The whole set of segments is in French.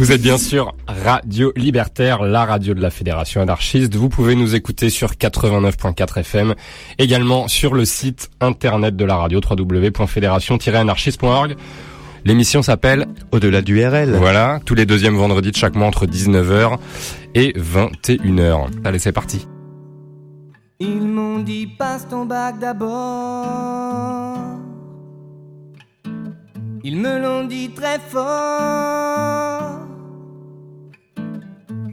Vous êtes bien sûr Radio Libertaire, la radio de la Fédération anarchiste. Vous pouvez nous écouter sur 89.4 FM, également sur le site internet de la radio www.fédération-anarchiste.org. L'émission s'appelle Au-delà du RL. Voilà, tous les deuxièmes vendredis de chaque mois entre 19h et 21h. Allez, c'est parti. Ils m'ont dit passe ton bac d'abord. Ils me l'ont dit très fort.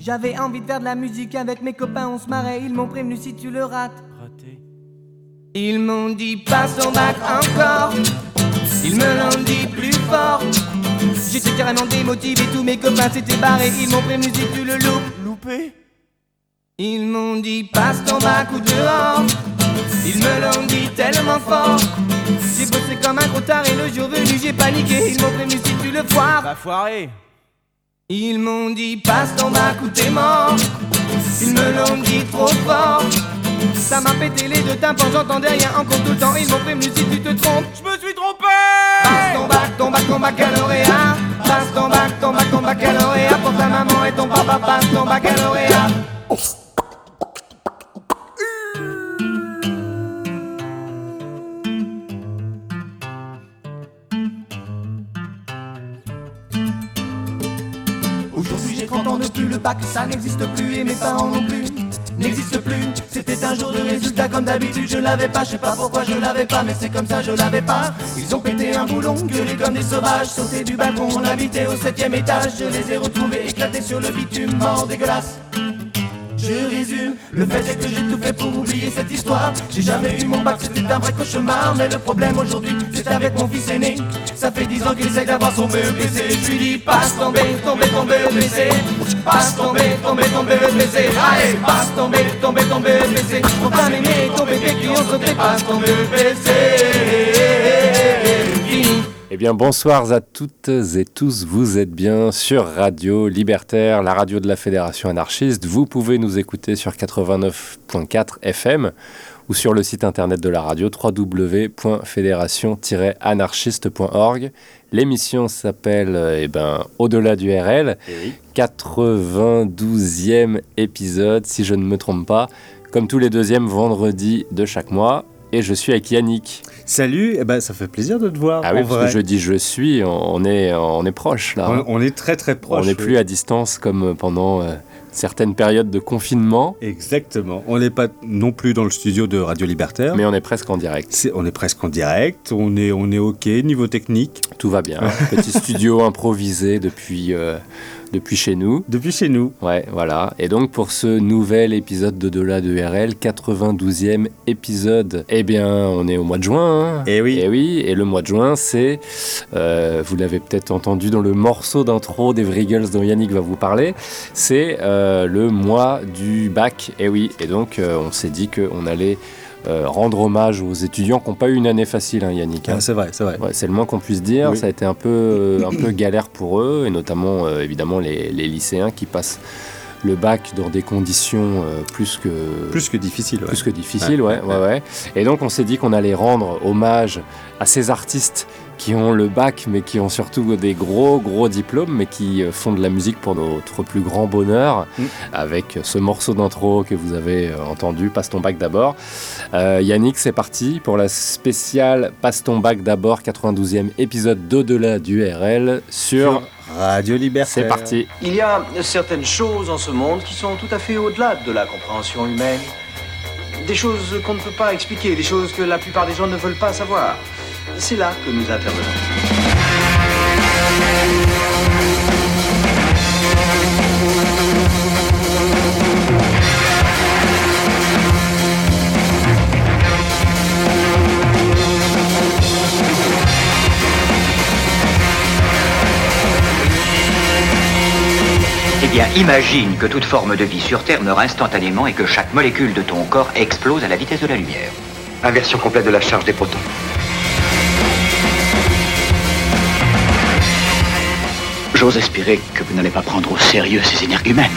J'avais envie de faire de la musique avec mes copains, on se marrait. Ils m'ont prévenu si tu le rates. Ils m'ont dit passe ton bac encore. Ils me l'ont dit plus fort. J'étais carrément démotivé, tous mes copains s'étaient barrés. Ils m'ont prévenu si tu le loupes. Loupé Ils m'ont dit passe ton bac ou dehors. Ils me l'ont dit tellement fort. J'ai bossé comme un gros et le jour venu j'ai paniqué. Ils m'ont prévenu si tu le foires. Va foirer Ils m'ont dit passe ton bac ou t'es mort. Ils me l'ont dit trop fort. Ça m'a pété les deux tympans, j'entendais rien encore tout le temps. Ils m'ont prévenu si tu te trompes. Je me suis trompé Passe ton bac, ton bac, ton baccalauréat. Passe ton bac, ton bac, ton baccalauréat. Pour ta maman et ton papa, passe ton baccalauréat. Aujourd'hui bac, ça n'existe plus et mes parents non plus n'existe plus. C'était un jour de résultat comme d'habitude, je l'avais pas, je sais pas pourquoi je l'avais pas, mais c'est comme ça, je l'avais pas. Ils ont pété un boulon, gueulé comme des sauvages, sauté du balcon, on habitait au septième étage, je les ai retrouvés éclatés sur le bitume, mort dégueulasse. Je résume, le fait est que j'ai tout fait pour oublier cette histoire. J'ai jamais eu mon bac, c'était un vrai cauchemar. Mais le problème aujourd'hui, c'est avec mon fils aîné. Ça fait dix ans qu'il essaye d'avoir son BEPC. Je lui dis, passe tomber, tomber, tomber, BEPC. Passe tomber, tomber, tomber, BEPC. Allez, passe tomber, tomber, tomber, BEPC. Ta mémé et ton bébé qui ont sauté, passe ton BEPC. Eh bien, bonsoir à toutes et tous. Vous êtes bien sur Radio Libertaire, la radio de la Fédération anarchiste. Vous pouvez nous écouter sur 89.4 FM ou sur le site internet de la radio www.fédération-anarchiste.org. L'émission s'appelle eh ben, Au-delà du RL, 92e épisode, si je ne me trompe pas, comme tous les deuxièmes vendredis de chaque mois. Et je suis avec Yannick. Salut, eh ben, ça fait plaisir de te voir. Ah oui, parce vrai. que je dis je suis, on est, on est proche là. on, on est très très On proche. n'est plus à distance comme pendant euh, certaines périodes de confinement, Exactement. On n'est pas non plus dans le studio de Radio Libertaire. mais on est presque en direct. On est presque en direct. On est, on est OK niveau technique. Tout va bien. Petit studio improvisé depuis, euh, depuis chez nous. Depuis chez nous. Ouais, voilà. Et donc pour ce nouvel épisode de Delà de RL, 92e épisode, eh bien on est au mois de juin. hein. Eh oui. Et oui, et le mois de juin, c'est, euh, vous l'avez peut-être entendu dans le morceau d'intro des Vrigels dont Yannick va vous parler, c'est euh, le mois du bac. Et oui, et donc euh, on s'est dit qu'on allait euh, rendre hommage aux étudiants qui n'ont pas eu une année facile, hein, Yannick. hein. Ah, c'est vrai, c'est vrai. Ouais, c'est le moins qu'on puisse dire. Oui. Ça a été un peu, euh, un peu galère pour eux, et notamment euh, évidemment les, les lycéens qui passent le bac dans des conditions euh, plus que Plus que difficile. ouais. plus que difficiles, ouais, ouais, ouais. Et donc on s'est dit qu'on allait rendre hommage à ces artistes qui ont le bac, mais qui ont surtout des gros, gros diplômes, mais qui euh, font de la musique pour notre plus grand bonheur, Mm. avec ce morceau d'intro que vous avez euh, entendu, Passe ton bac d'abord. Euh, Yannick, c'est parti pour la spéciale Passe ton bac d'abord, 92e épisode d'Au-delà du RL sur... Radio Libertaire. C'est parti. Il y a certaines choses en ce monde qui sont tout à fait au-delà de la compréhension humaine. Des choses qu'on ne peut pas expliquer, des choses que la plupart des gens ne veulent pas savoir. C'est là que nous intervenons. Eh bien, imagine que toute forme de vie sur Terre meurt instantanément et que chaque molécule de ton corps explose à la vitesse de la lumière. Inversion complète de la charge des protons. J'ose espérer que vous n'allez pas prendre au sérieux ces énergumènes.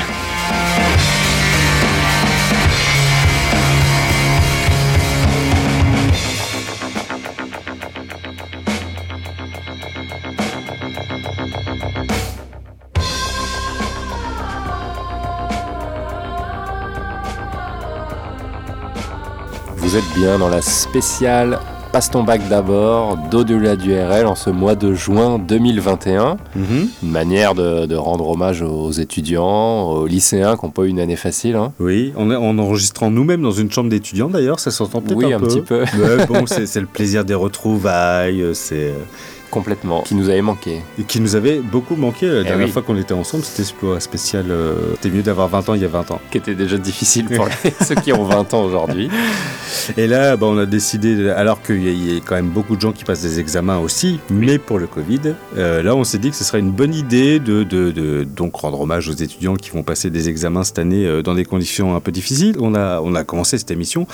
Vous êtes bien dans la spéciale Passe ton bac d'abord d'au-delà du RL en ce mois de juin 2021. Mhm. Une manière de, de rendre hommage aux étudiants, aux lycéens qui n'ont pas eu une année facile. hein. Oui, en, en enregistrant nous-mêmes dans une chambre d'étudiants d'ailleurs, ça s'entend peut-être Oui, un, un peu. petit peu. Ouais, bon, c'est le plaisir des retrouvailles, c'est Complètement. Qui nous avait manqué. et qui nous avait beaucoup manqué la Eh dernière oui. fois qu'on était ensemble. C'était ce spécial. euh, C'était mieux d'avoir 20 ans il y a 20 ans. Qui était déjà difficile pour les- ceux qui ont 20 ans aujourd'hui. Et là, bah, on a décidé, alors qu'il y, a- il y a quand même beaucoup de gens qui passent des examens aussi, mais pour le Covid, euh, là, on s'est dit que ce serait une bonne idée de, de- de- donc rendre hommage aux étudiants qui vont passer des examens cette année euh, dans des conditions un peu difficiles. On a, on a commencé cette émission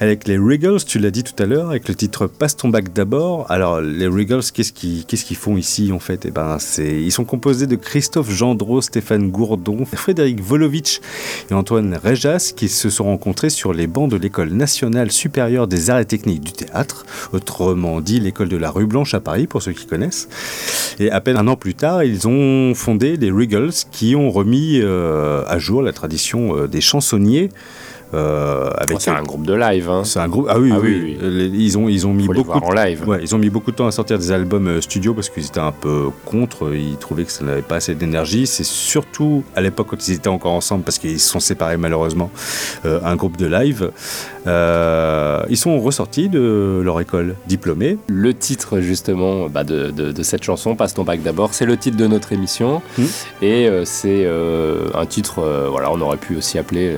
avec les Regals, tu l'as dit tout à l'heure, avec le titre Passe ton bac d'abord. Alors, les Regals, qu'est-ce qu'est-ce qu'ils font ici en fait? Eh ben, ils sont composés de Christophe Gendreau, Stéphane Gourdon, Frédéric Volovitch et Antoine Rejas qui se sont rencontrés sur les bancs de l'École nationale supérieure des arts et techniques du théâtre, autrement dit l'école de la rue Blanche à Paris pour ceux qui connaissent. Et à peine un an plus tard, ils ont fondé les Regals qui ont remis euh, à jour la tradition euh, des chansonniers. Euh, avec c'est un groupe de live. Hein. c'est un groupe. Ah oui, Ah oui, oui, oui. Les- Ils ont ils ont mis beaucoup voir en live. Ouais, ils ont mis beaucoup de temps à sortir des albums euh, studio parce qu'ils étaient un peu contre. Ils trouvaient que ça n'avait pas assez d'énergie. C'est surtout à l'époque quand ils étaient encore ensemble parce qu'ils se sont séparés malheureusement. euh, un groupe de live. Euh, ils sont ressortis de leur école diplômée. Le titre justement bah, de, de- de cette chanson, Passe ton bac d'abord, c'est le titre de notre émission. Mm. Et c'est un titre, voilà, on aurait pu aussi appeler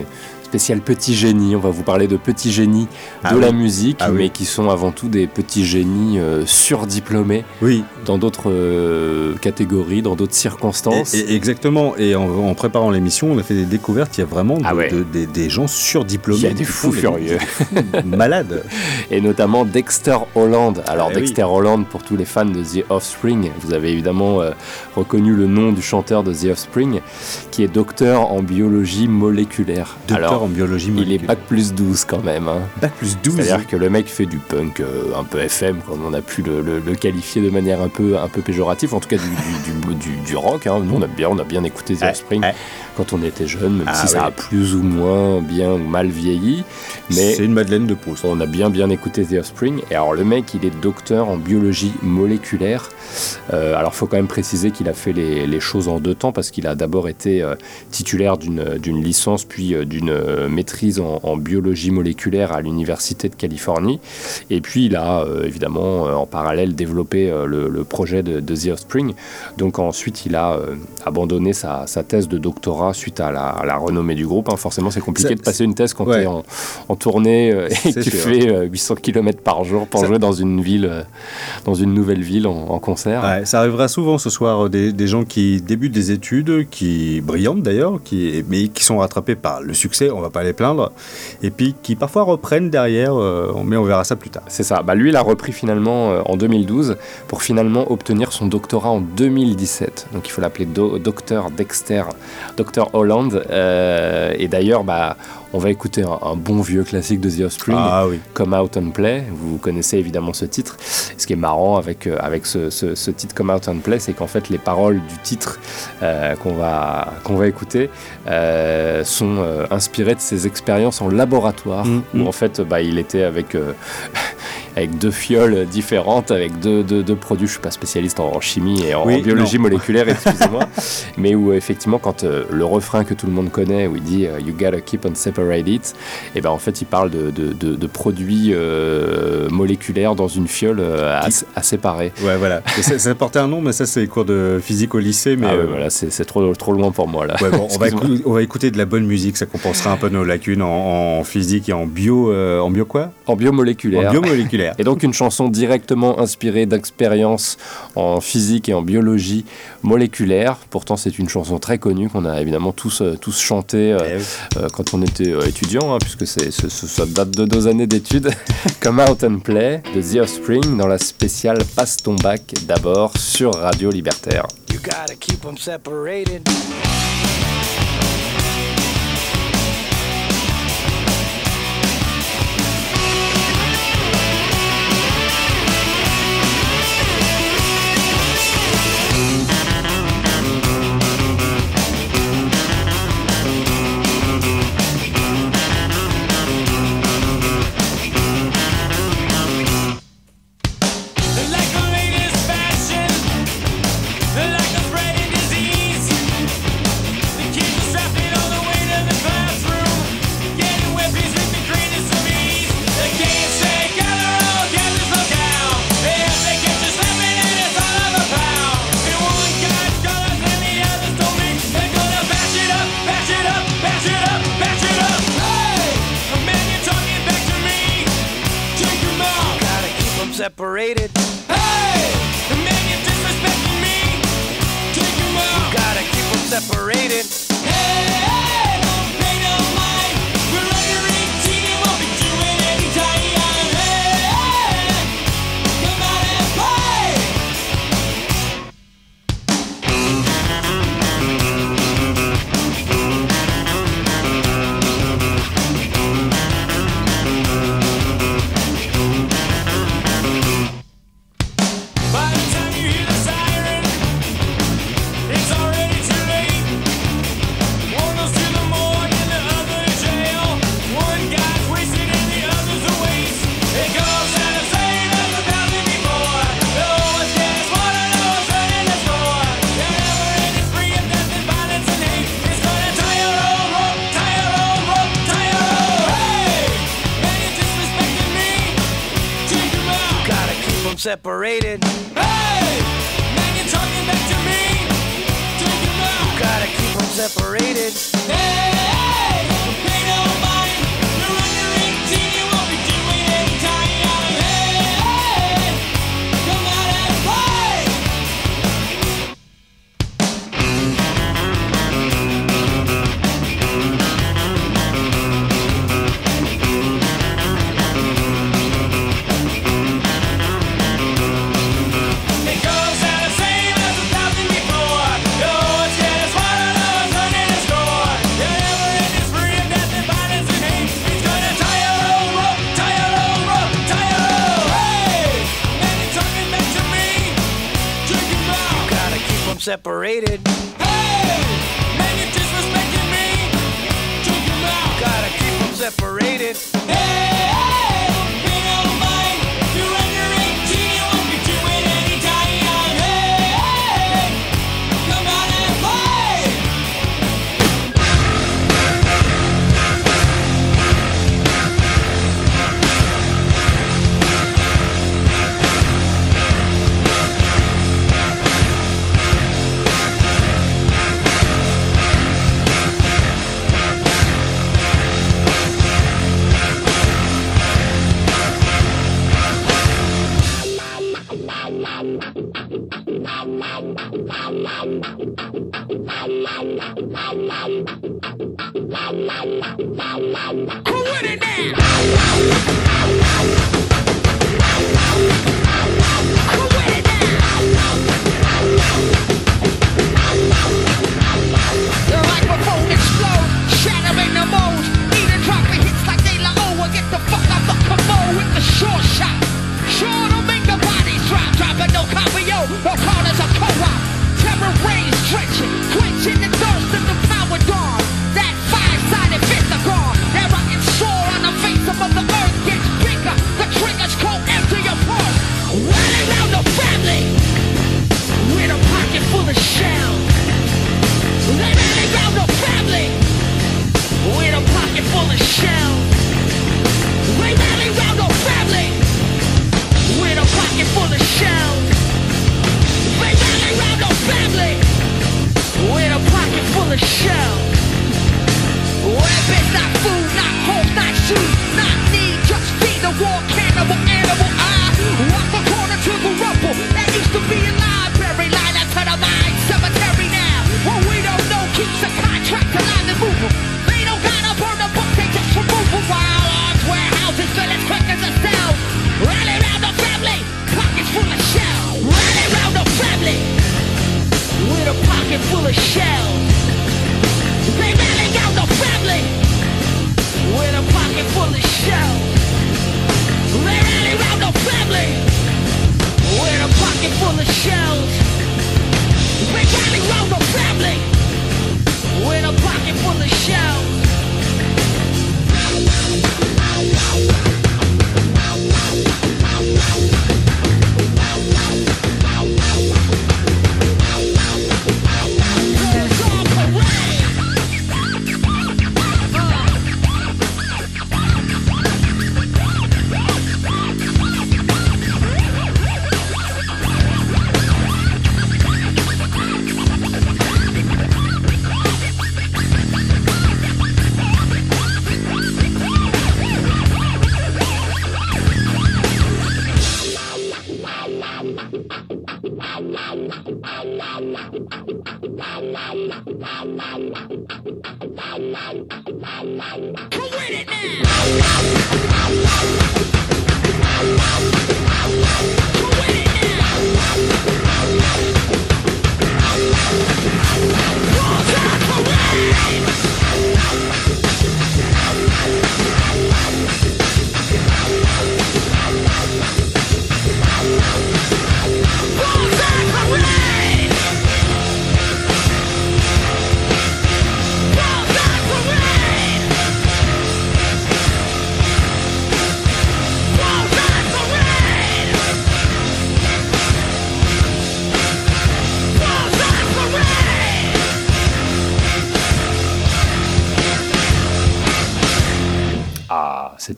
spécial petit génie. On va vous parler de petits génies de Ah la oui. musique, Ah oui. mais qui sont avant tout des petits génies euh, surdiplômés Oui, dans d'autres euh, catégories, dans d'autres circonstances. et- et- exactement. Et en, en préparant l'émission, on a fait des découvertes. Il y a vraiment de- Ah ouais. de- des- des gens surdiplômés. Il y a des fous furieux. malades. et notamment Dexter Holland. Alors Eh oui. Dexter Holland, pour tous les fans de The Offspring, vous avez évidemment euh, reconnu le nom du chanteur de The Offspring, qui est docteur en biologie moléculaire. Docteur Alors, en biologie il est bac plus 12 quand même. hein. bac plus 12. C'est-à-dire que le mec fait du punk euh, un peu FM, comme on a pu le, le- le qualifier de manière un peu, un peu péjorative, en tout cas du, du, du- rock. hein. Nous, on a bien, on a bien écouté The Offspring ouais. Quand on était jeune, même Ah si ça a plus ou moins bien ou mal vieilli. Mais C'est une Madeleine de Proust. on a bien bien écouté The Offspring. Et alors le mec, il est docteur en biologie moléculaire. Euh, alors faut quand même préciser qu'il a fait les, les choses en deux temps parce qu'il a d'abord été euh, titulaire d'une licence puis euh, d'une euh, maîtrise en, en biologie moléculaire à l'université de Californie. Et puis il a évidemment en parallèle développé le, le projet de, de The Offspring. Donc ensuite il a abandonné sa, sa thèse de doctorat suite à la, à la renommée du groupe. hein. Forcément c'est compliqué Ça- de passer une thèse quand Ouais. tu es en, en tournée euh, et que tu sûr. fais euh, 800 km par jour pour Ça- jouer dans une ville, euh, dans une nouvelle ville en, en concert. Ouais, ça arrivera souvent ce soir, euh, des, des gens qui débutent des études, qui brillantes d'ailleurs, qui, mais qui sont rattrapés par le succès, on va pas les plaindre, et puis qui parfois reprennent derrière, euh, mais on verra ça plus tard. C'est ça. Bah, lui, il a repris finalement euh, en 2012 pour finalement obtenir son doctorat en 2017. Donc il faut l'appeler do- docteur Dexter, docteur Holland. Euh, et d'ailleurs, bah, on va écouter un, un bon vieux classique de The Offspring. Ah oui. Come Out and Play. Vous connaissez évidemment ce titre. Ce qui est marrant avec, euh, avec ce, ce- ce titre Come Out and Play, c'est qu'en fait, les paroles du titre euh, qu'on va, qu'on va écouter euh, sont inspirées de ses expériences en laboratoire, Mm, où mm. en fait, bah, il était avec, avec deux fioles différentes, avec deux, deux, deux produits. Je suis pas spécialiste en, en chimie et en, Oui, en biologie non. moléculaire, excusez-moi, mais où effectivement, quand euh, le refrain que tout le monde connaît, où il dit euh, You gotta keep on separate it, et ben en fait, il parle de, de, de- de produits euh, moléculaires dans une fiole à, séparer. Ouais, voilà. Ça, ça portait un nom, mais ça, c'est les cours de physique au lycée. Mais ah ouais, voilà, c'est trop, trop loin pour moi là. ouais, bon, on, va on va écouter de la bonne musique, ça compensera un peu nos lacunes en, en physique et en bio. euh, en bio quoi? En biomoléculaire. En biomoléculaire. Et donc une chanson directement inspirée d'expériences en physique et en biologie moléculaire. Pourtant c'est une chanson très connue qu'on a évidemment tous, euh, tous chanté euh, Eh oui. euh, quand on était euh, étudiant, hein, puisque c'est, ce- ce- ça date de deux années d'études. Come Out and Play de The Offspring dans la spéciale Passe ton bac d'abord sur Radio Libertaire. You gotta keep them separated. separated. Hey, the man you're disrespecting me, take him out. You gotta keep them separated. separated. Hey! Man, you're talking back to me! Take it back! You gotta keep them separated. Hey! it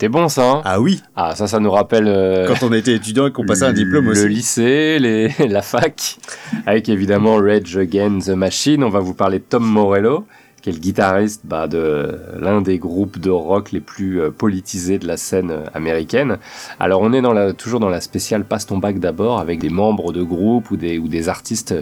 c'était bon ça. hein Ah oui, ah, ça, ça nous rappelle. euh, quand on était étudiant et qu'on passait un diplôme le aussi. lycée, les, la fac, avec évidemment Rage Against the Machine. On va vous parler de Tom Morello, qui est le guitariste bah, de l'un des groupes de rock les plus euh, politisés de la scène euh, américaine. Alors on est dans la, toujours dans la spéciale Passe ton bac d'abord, avec des membres de groupes ou des, ou des artistes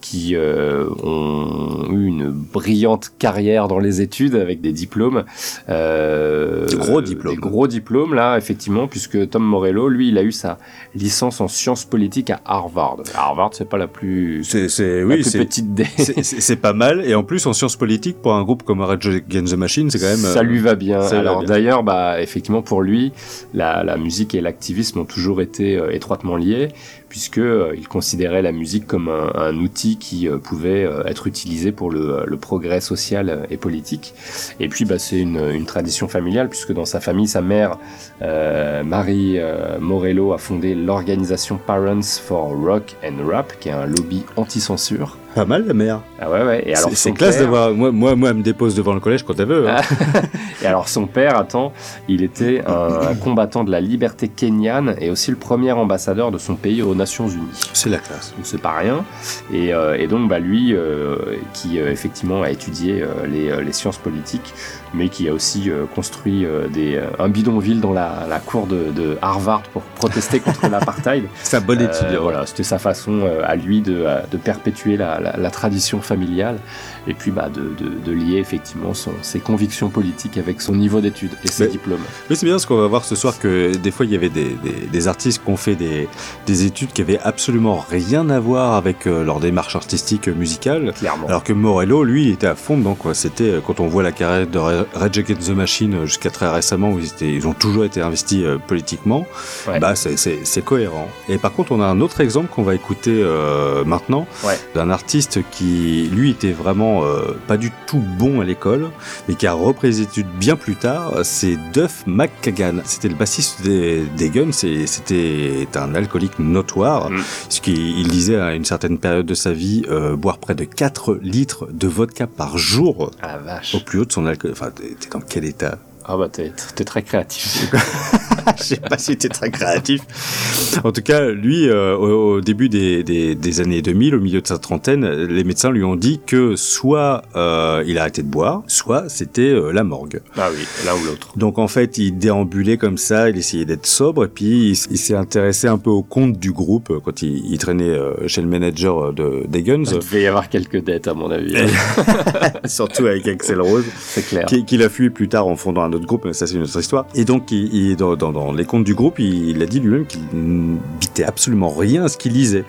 qui euh, ont eu une brillante carrière dans les études avec des diplômes. Euh, Des gros diplômes. Des gros diplômes, là, effectivement, puisque Tom Morello, lui, il a eu sa licence en sciences politiques à Harvard. Harvard, c'est pas la plus, C'est, oui, plus petite des... c'est, pas mal. Et en plus, en sciences politiques, pour un groupe comme Rage Against the Machine, c'est quand même. Ça euh, lui va bien. ça Alors d'ailleurs, bah, effectivement, pour lui, la, la musique et l'activisme ont toujours été euh, étroitement liés, puisque euh, il considérait la musique comme un, un outil qui euh, pouvait être utilisé pour le, le progrès social et politique. Et puis, bah, c'est une, une tradition familiale, puisque dans sa famille, sa mère, Marie Morello, a fondé l'organisation Parents for Rock and Rap, qui est un lobby anti-censure. Pas mal, la mère. Ah ouais, ouais. Et alors, c'est, classe père- d'avoir. Moi, moi, moi, elle me dépose devant le collège quand elle veut. hein. Et alors son père, attends, il était un, un combattant de la liberté kenyane et aussi le premier ambassadeur de son pays aux Nations Unies. C'est la classe. Donc c'est pas rien. Et, euh, et donc bah, lui, euh, qui euh, effectivement a étudié les, les sciences politiques, mais qui a aussi euh, construit euh, des, euh, un bidonville dans la, la cour de, de Harvard pour protester contre l'apartheid. C'est un bon Euh, étudiant. voilà, c'était sa façon à lui de, de perpétuer la, la- la tradition familiale et puis bah, de, de- de lier effectivement son- ses convictions politiques avec son niveau d'études et ses Mais- diplômes. Oui, c'est bien parce qu'on va voir ce soir que des fois il y avait des, des- des artistes qui ont fait des, des études qui avaient absolument rien à voir avec euh, leur démarche artistique euh, musicale. Clairement. Alors que Morello, lui, il était à fond dedans. C'était euh, quand on voit la carrière de Rage Against the Machine jusqu'à très récemment, où ils, étaient- ils ont toujours été investis euh, politiquement. Ouais. Bah, c'est- cohérent. Et par contre, on a un autre exemple qu'on va écouter euh, maintenant Ouais. d'un artiste qui, lui, était vraiment euh, pas du tout bon à l'école, mais qui a repris les études bien plus tard. C'est Duff McKagan. C'était le bassiste des, des Guns c'était un alcoolique notoire, Mm. puisqu'il il disait à une certaine période de sa vie euh, boire près de 4 litres de vodka par jour Ah vache. au plus haut de son alcool. Enfin, t'es dans quel état? Ah bah t'es t'es très créatif. Je sais pas si t'es très créatif. En tout cas, lui, euh, au, au début des, des, des années 2000, au milieu de sa trentaine, les médecins lui ont dit que soit euh, il a arrêté de boire, soit c'était euh, la morgue. ah oui, l'un ou l'autre. Donc en fait, il déambulait comme ça, il essayait d'être sobre, et puis il, s'est intéressé un peu au compte du groupe quand il, il traînait chez le manager de, des Guns, Il devait y avoir quelques dettes à mon avis. surtout avec Axel Rose. C'est clair. qui- qu'il a fui plus tard en fondant un groupe, mais ça c'est une autre histoire. Et donc, dans, les comptes du groupe, il, a dit lui-même qu'il bitait absolument rien à ce qu'il lisait.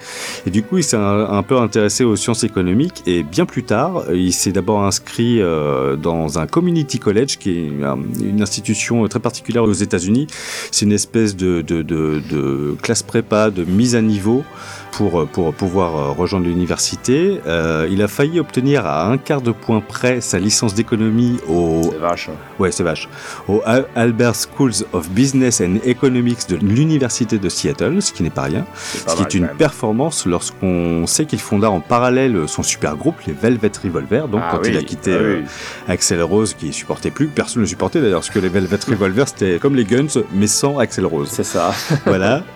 Et du coup, il s'est un, peu intéressé aux sciences économiques, et bien plus tard, il s'est d'abord inscrit euh, dans un community college, qui est un- une institution très particulière aux États-Unis. C'est une espèce de classe prépa, de mise à niveau pour, pour pouvoir euh, rejoindre l'université. Euh, il a failli obtenir à un quart de point près sa licence d'économie au, C'est vache. hein. ouais, c'est vache, au Al- Albert Schools of Business and Economics de l'université de Seattle, ce qui n'est pas rien. Pas Ce qui est une même. performance lorsqu'on sait qu'il fonda en parallèle son super groupe, les Velvet Revolver. Donc, Ah quand il a quitté ah euh, oui. Axel Rose, qui supportait plus, personne ne supportait d'ailleurs, parce que les Velvet Revolver, c'était comme les Guns, mais sans Axel Rose. C'est ça. voilà.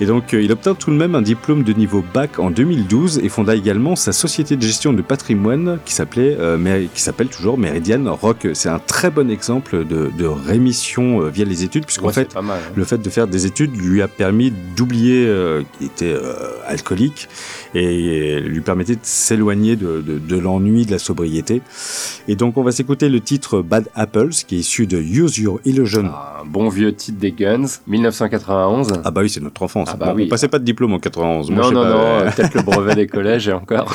Et donc, euh, il obtint tout de même un diplôme de niveau bac en 2012 et fonda également sa société de gestion de patrimoine qui s'appelait, euh, qui s'appelle toujours Meridian Rock. C'est un très bon exemple de, de rémission euh, via les études, puisqu'en Ouais, fait, mal. hein. le fait de faire des études lui a permis d'oublier qu'il était alcoolique et lui permettait de s'éloigner de, de- de l'ennui, de la sobriété. Et donc on va s'écouter le titre Bad Apples qui est issu de Use Your Illusion. Ah, Un bon vieux titre des Guns, 1991. bah oui, c'est notre enfance. Ah bah Bon, oui. On passait pas de diplôme en 91. moi, non, non, pas, non, euh, euh, peut-être le brevet des collèges et encore.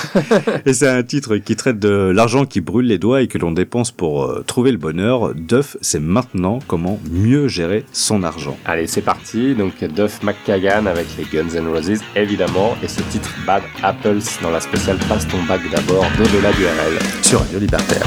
Et c'est un titre qui traite de l'argent qui brûle les doigts et que l'on dépense pour euh, trouver le bonheur. Duff, c'est maintenant comment mieux gérer son argent. Allez, c'est parti. Donc, Duff McKagan avec les Guns N' Roses, évidemment. Et ce titre Bad Apples dans la spéciale Passe ton bac d'abord d'au-delà du RL. Sur Radio Libertaire.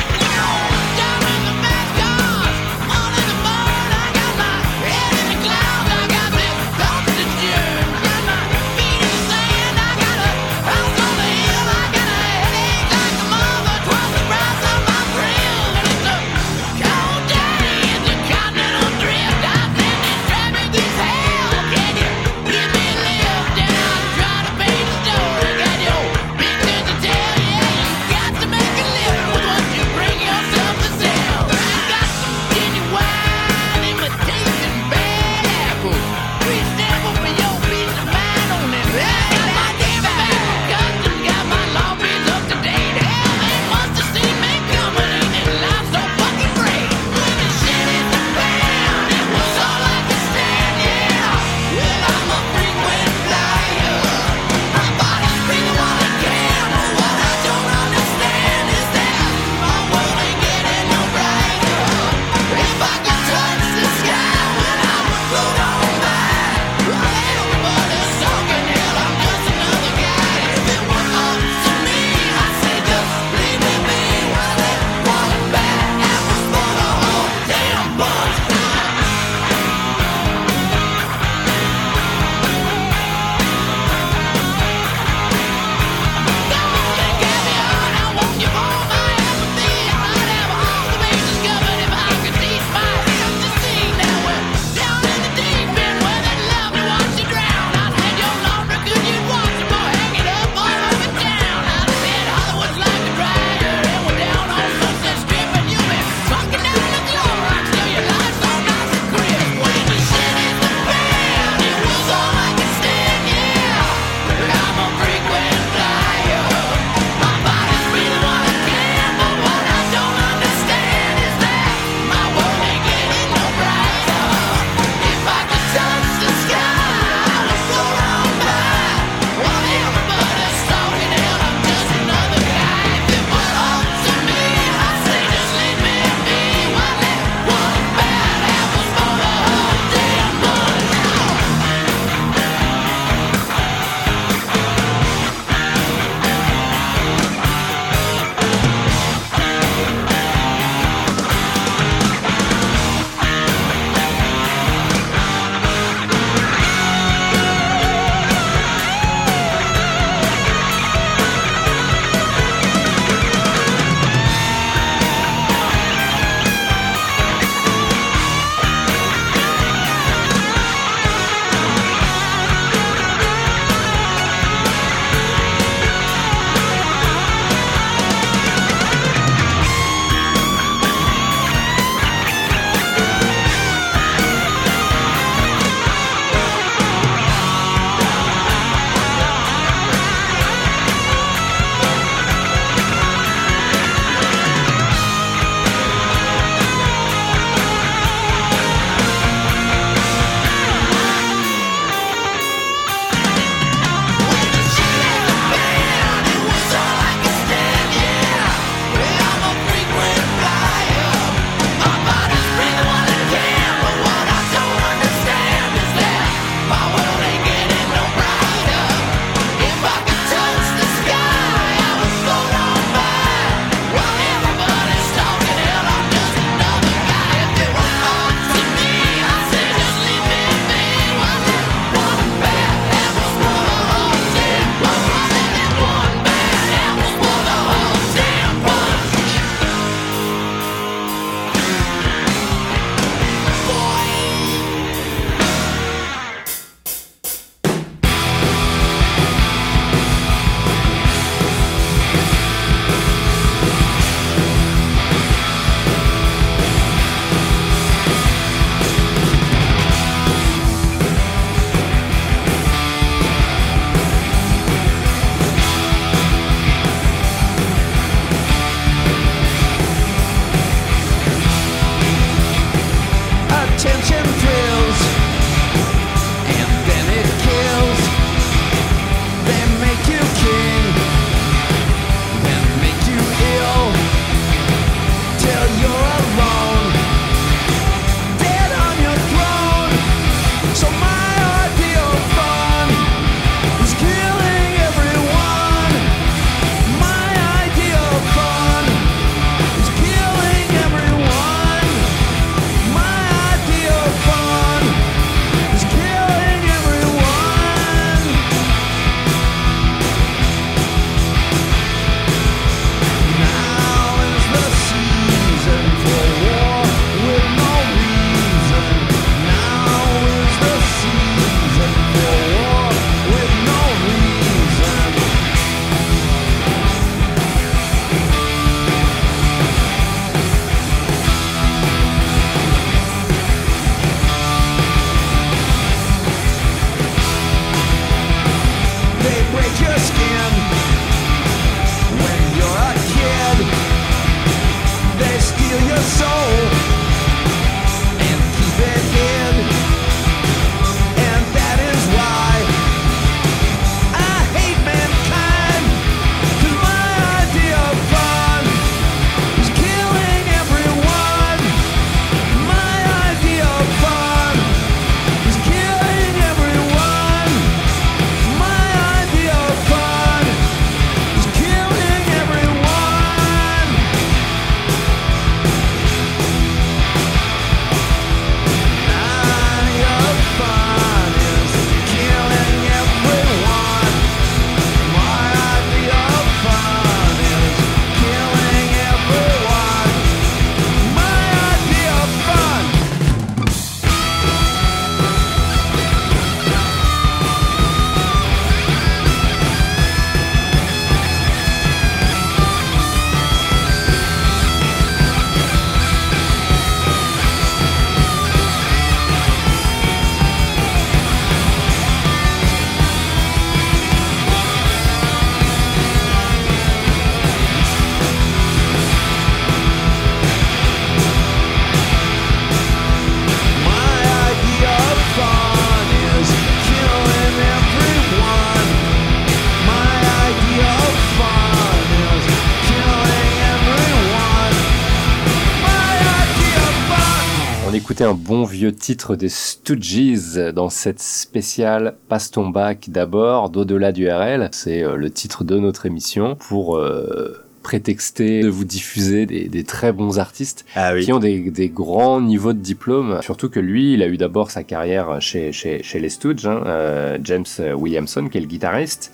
Un bon vieux titre des Stooges dans cette spéciale Passe ton bac d'abord d'au-delà du RL. C'est euh, le titre de notre émission pour euh, prétexter de vous diffuser des, des très bons artistes Ah oui. qui ont des, des grands niveaux de diplôme. Surtout que lui, il a eu d'abord sa carrière chez, chez, chez les Stooges, hein, euh, James Williamson, qui est le guitariste.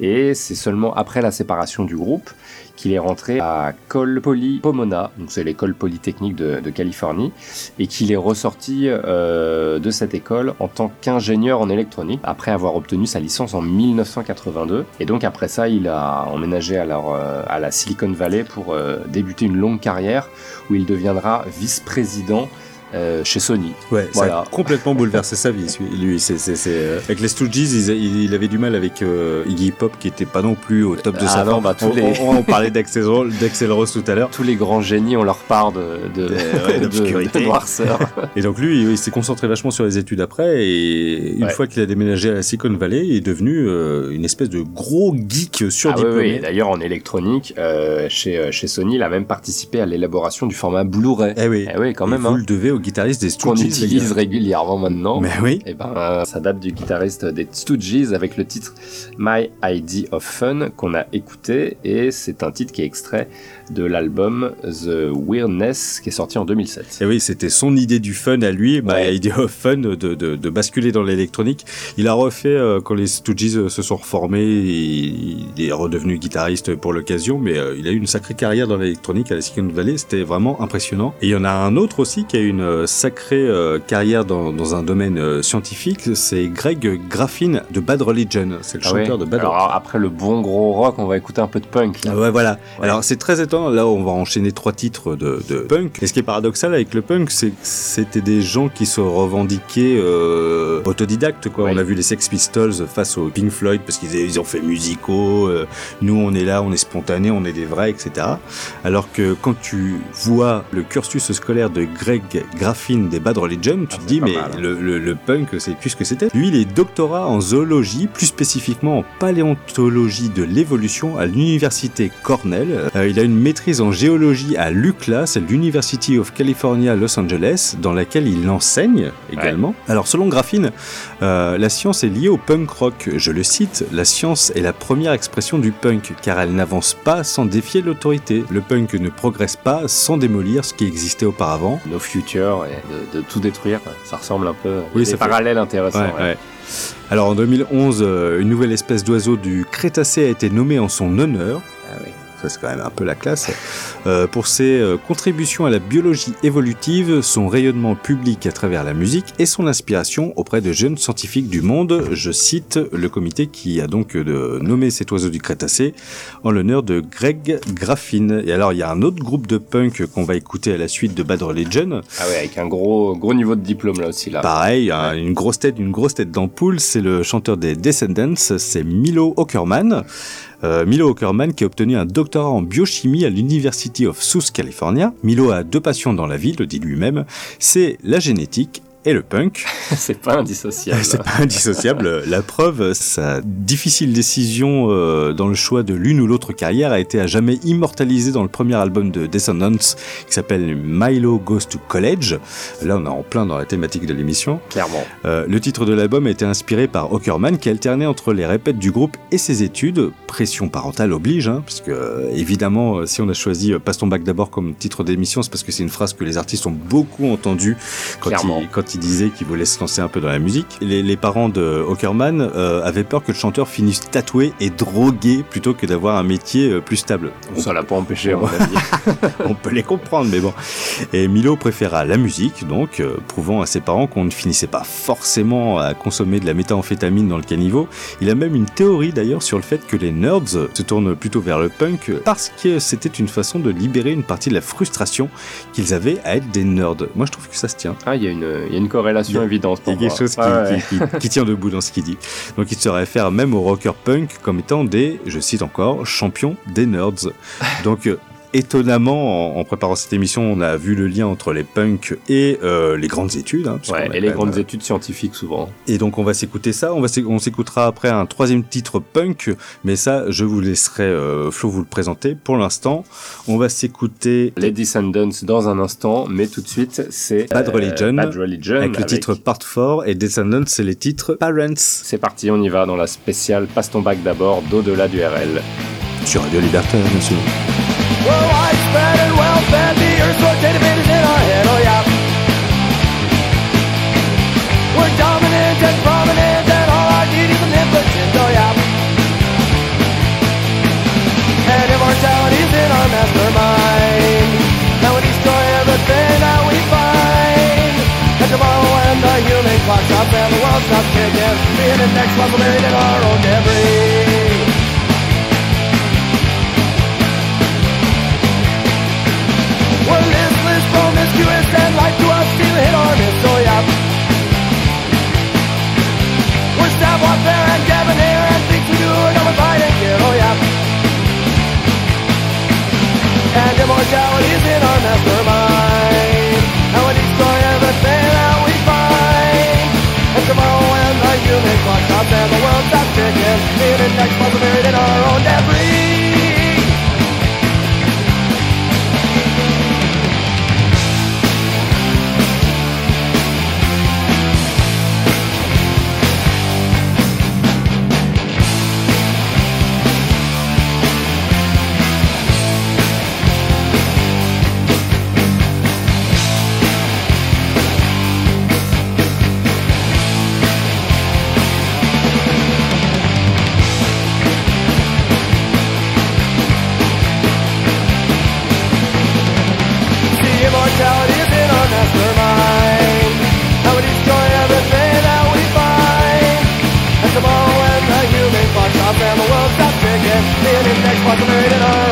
Et c'est seulement après la séparation du groupe qu'il est rentré à Col Poly Pomona, donc c'est l'école polytechnique de, Californie, et qu'il est ressorti euh, de cette école en tant qu'ingénieur en électronique après avoir obtenu sa licence en 1982. Et donc après ça, il a emménagé alors euh, à la Silicon Valley pour euh, débuter une longue carrière où il deviendra vice-président euh, chez Sony. Ouais, ça a complètement bouleversé sa vie. lui- c'est, euh, avec les Stooges, il, il avait du mal avec euh, Iggy Pop, qui était pas non plus au top de Ah sa non, forme. bah, tous on, les- on- on parlait d'Axel Rose, tout à l'heure. Tous les grands génies ont leur part de, de, ouais, de- d'obscurité. de noirceur. Et donc lui, il s'est concentré vachement sur les études après. Et une Ouais. fois qu'il a déménagé à la Silicon Valley, il est devenu euh, une espèce de gros geek Ah oui, surdiplômé. oui. D'ailleurs, en électronique, chez, chez Sony, il a même participé à l'élaboration du format Blu-ray. Eh oui. Eh oui, quand Et même. vous hein. le devez au guitariste des Qu'on Stooges. les utilise régulièrement maintenant. Mais oui. Et ben, euh, ça date du guitariste des Stooges avec le titre My Idea of Fun qu'on a écouté et c'est un titre qui est extrait de l'album The Weirdness qui est sorti en 2007. Et oui, c'était son idée du fun à lui, bah, Ouais. idée of fun de, de, de basculer dans l'électronique. Il a refait, euh, quand les Stooges se sont reformés, il, il est redevenu guitariste pour l'occasion, mais euh, il a eu une sacrée carrière dans l'électronique à la Silicon Valley, c'était vraiment impressionnant. Et il y en a un autre aussi qui a eu une euh, sacrée euh, carrière dans, dans un domaine scientifique, c'est Greg Graffin de Bad Religion, c'est le Ah ouais. chanteur de Bad Alors Religion. après le bon gros rock, on va écouter un peu de punk. là. Ah ouais, voilà. Alors c'est très étonnant. Là, on va enchaîner trois titres de, de punk. Et ce qui est paradoxal avec le punk, c'est que c'était des gens qui se revendiquaient euh, autodidactes. Quoi. On a vu les Sex Pistols face aux Pink Floyd parce qu'ils ils ont fait musicaux. euh, nous, on est là, on est spontané, on est des vrais, etc. Alors que quand tu vois le cursus scolaire de Greg Graffin des Bad Religion, tu Ah, te dis mais mal, hein. le, le- le punk, c'est plus ce que c'était. Lui, il est doctorat en zoologie, plus spécifiquement en paléontologie de l'évolution à l'université Cornell. Euh, il a une maîtrise en géologie à l'UCLA, c'est l'University of California Los Angeles, dans laquelle il enseigne également. Alors, selon Graffin, euh, la science est liée au punk rock. Je le cite, la science est la première expression du punk, car elle n'avance pas sans défier l'autorité. Le punk ne progresse pas sans démolir ce qui existait auparavant. No Future et de, de tout détruire, ça ressemble un peu. Oui. Ouais, ouais. ouais. Alors en 2011, euh, une nouvelle espèce d'oiseau du Crétacé a été nommée en son honneur. Ça c'est quand même un peu la classe. Euh, pour ses euh, contributions à la biologie évolutive, son rayonnement public à travers la musique et son inspiration auprès de jeunes scientifiques du monde. Je cite le comité qui a donc euh, nommé cet oiseau du Crétacé en l'honneur de Greg Graffin. Et alors il y a un autre groupe de punk qu'on va écouter à la suite de Bad Religion. Ah ouais, avec un gros, gros niveau de diplôme là aussi. Là. Pareil, un- une grosse tête, une grosse tête d'ampoule, c'est le chanteur des Descendants, c'est Milo Ockerman. Euh, Milo Ockerman qui a obtenu un doctorat en biochimie à l'University of South California. Milo a deux passions dans la vie, le dit lui-même, c'est la génétique et le punk. c'est pas indissociable. C'est pas indissociable. La preuve, sa difficile décision euh, dans le choix de l'une ou l'autre carrière a été à jamais immortalisée dans le premier album de Descendants qui s'appelle Milo Goes to College. Là, on est en plein dans la thématique de l'émission. Clairement. Euh, le titre de l'album a été inspiré par Ockerman qui alternait entre les répètes du groupe et ses études. Pression parentale oblige, hein, parce que euh, évidemment, si on a choisi Passe ton bac d'abord comme titre d'émission, c'est parce que c'est une phrase que les artistes ont beaucoup entendue quand Clairement. ils, quand ils disaient qu'ils voulaient se lancer un peu dans la musique. Les, les parents de Ockerman euh, avaient peur que le chanteur finisse tatoué et drogué plutôt que d'avoir un métier euh, plus stable. Ça l'a pas empêché. On peut les comprendre, mais bon. Et Milo préféra la musique, donc, euh, prouvant à ses parents qu'on ne finissait pas forcément à consommer de la méthamphétamine dans le caniveau. Il a même une théorie d'ailleurs sur le fait que les nerds se tournent plutôt vers le punk parce que c'était une façon de libérer une partie de la frustration qu'ils avaient à être des nerds. Moi, je trouve que ça se tient. Ah, il y, a une- il y a une corrélation Il a- évidente Il pour y a quelque chose qui, Ouais, ouais. qui- qui- qui tient debout dans ce qu'il dit. Donc il se réfère même aux rockers punk comme étant des, je cite encore, champions des nerds. Donc euh, étonnamment, en, en préparant cette émission, on a vu le lien entre les punks et euh, les grandes études. hein, Ouais, et les grandes euh, études scientifiques souvent. Et donc on va s'écouter ça. On va on s'écoutera après un troisième titre punk, mais ça, je vous laisserai euh, Flo vous le présenter. Pour l'instant, on va s'écouter Les Descendants dans un instant, mais tout de suite, c'est Bad Religion, Bad Religion avec le titre Part 4 et Descendants, c'est les titres Parents C'est parti, on y va dans la spéciale Passe ton bac d'abord d'au-delà du RL. sur Radio Libertaire, bien sûr. We're widespread and well fed, the earth's rotating is in our head, oh yeah. We're dominant and prominent, and all need is oh yeah. And immortality's in our mastermind, and we destroy everything that we find. And tomorrow when the human clock stops and the world stops ticking, me and the next will buried in our own debris. Promiscuous, and like to us steal hit or miss, so yeah. We're stab warfare and debonair, and things we do are never fight and get, oh yeah. And immortality is in our mastermind, and we destroy everything that we find. And tomorrow when the human clock stops and the world stops ticking, the next one's buried in our own debris. fucking made it up.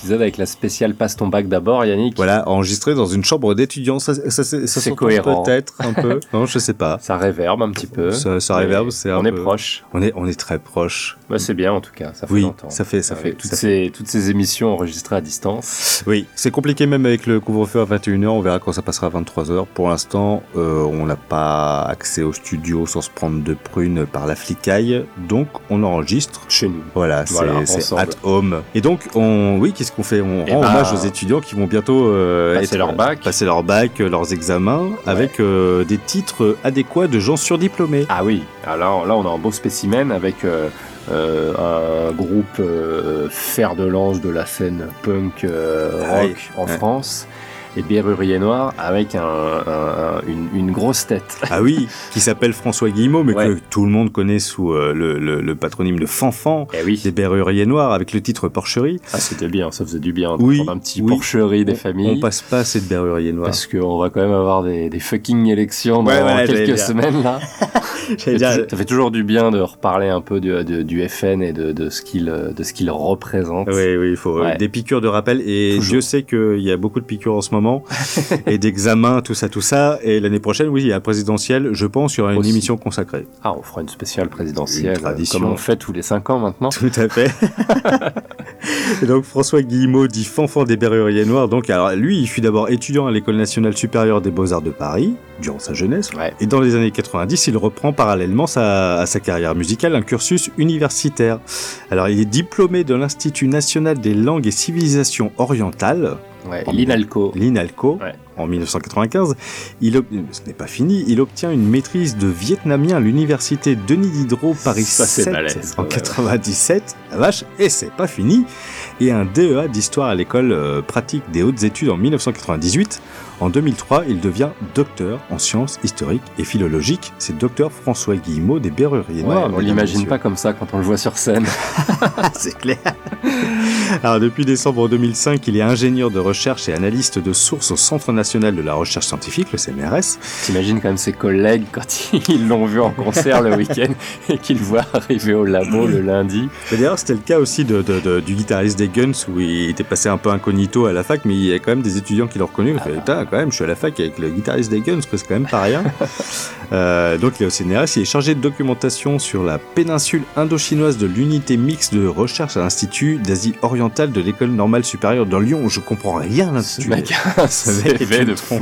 Épisode avec la spéciale Passe ton bac d'abord, Yannick. Voilà, enregistré dans une chambre d'étudiants, ça, ça, ça, ça C'est cohérent. peut-être un peu. Non, je sais pas. Ça réverbe un petit peu. Ça, ça réverbe, c'est un On est peu- proche. On est, on est très proche. Bah, c'est bien en tout cas, ça fait Oui, longtemps. ça fait, ça fait, Avec toutes, ces, toutes ces émissions enregistrées à distance. Oui, c'est compliqué même avec le couvre-feu à 21h, on verra quand ça passera à 23h. Pour l'instant, euh, on n'a pas accès au studio sans se prendre de prunes par la flicaille, donc on enregistre. Chez nous. Voilà, c'est Voilà, c'est ensemble. at home. Et donc, on, oui, qu'est-ce qu'on fait On Eh rend ben, hommage aux étudiants qui vont bientôt euh, passer être- leur bac. passer leur bac, euh, leurs examens, avec euh, des titres adéquats de gens surdiplômés. Ah oui, alors là on a un beau spécimen avec un groupe fer de lance de la scène punk Ah rock en ouais. France et Berrurier Noir avec un, un- un- une, une grosse tête. Ah oui, qui s'appelle François Guillemot, mais Ouais. que tout le monde connaît sous euh, le, le- le patronyme de Fanfan. Eh oui, Des Berruriers Noirs avec le titre Porcherie. ah, c'était bien, ça faisait du bien de Oui, prendre un petit oui. porcherie des On familles. passe pas assez de Berruriers Noirs. Parce qu'on va quand même avoir des, des fucking élections dans Ouais, ouais, j'allais quelques semaines là. Ça fait toujours du bien de reparler un peu du, FN et de, de ce qu'il représente. Oui, oui, il faut euh, Ouais. des piqûres de rappel. Et Toujours. Dieu sait qu'il y a beaucoup de piqûres en ce moment, et d'examens, tout ça, tout ça. Et l'année prochaine, oui, il y a la présidentielle. Je pense qu'il y aura une Aussi. émission consacrée. Ah, on fera une spéciale présidentielle, Une tradition. comme on fait tous les 5 ans maintenant. Tout à fait. et donc François Guillemot dit fanfan des Berruriers Noirs. Donc alors lui, il fut d'abord étudiant à l'école nationale supérieure des beaux-arts de Paris durant sa jeunesse. Ouais. Et dans les années 90, il reprend parallèlement sa, à sa carrière musicale un cursus universitaire. Alors il est diplômé de l'Institut national des langues et civilisations orientales, Ouais, l'INALCO. l'INALCO, Ouais. en 1995. Il ob- Ce n'est pas fini, il obtient une maîtrise de vietnamien à l'université Denis Diderot Paris Ça, c'est 7 balèze, en ouais, ouais. 97. La vache, et c'est pas fini. Et un DEA d'histoire à l'école euh, pratique des hautes études en 1998. En 2003, il devient docteur en sciences historiques et philologiques. C'est docteur François Guillemot des Berruriers Ouais, Noirs. on mesdames et l'imagine pas comme ça quand on le voit sur scène. c'est clair. Alors depuis décembre 2005, il est ingénieur de recherche et analyste de sources au Centre national de la recherche scientifique, le CNRS. T'imagines quand même ses collègues quand ils l'ont vu en concert le week-end et qu'ils le voient arriver au labo le lundi. Mais D'ailleurs, c'était le cas aussi de, de- de- du guitariste des Guns où il était passé un peu incognito à la fac, mais il y a quand même des étudiants qui l'ont reconnu. Quand même, je suis à la fac avec le guitariste des Guns, c'est quand même pas rien. Euh, donc il est au CNRS, il est chargé de documentation sur la péninsule indo-chinoise de l'unité mixte de recherche à l'Institut d'Asie orientale de l'école normale supérieure de Lyon. Je comprends rien à Ce mec de fou.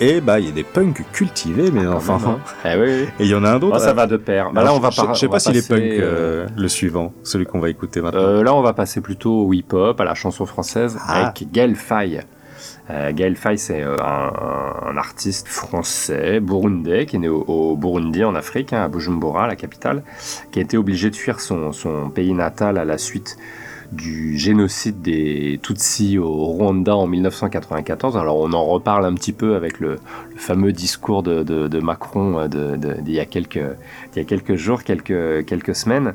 Et bah, il y a des punks cultivés, mais enfin. Enfin, eh oui, oui. Et il y en a un d'autre. ça va de pair. Bah, là, on va je- sais pas s'il est punk, euh, euh, le suivant, celui qu'on va écouter maintenant. Euh, là, on va passer plutôt au hip-hop, à la chanson française, Ah. avec Gaël Faye. Euh, Gaël Faye, c'est euh, un, artiste français, burundais, qui est né au, Burundi, en Afrique, hein, à Bujumbura, la capitale, qui a été obligé de fuir son pays natal à la suite du génocide des Tutsis au Rwanda en 1994. Alors on en reparle un petit peu avec le, fameux discours de, Macron euh, d'il y a quelques, il y a quelques jours, quelques, semaines.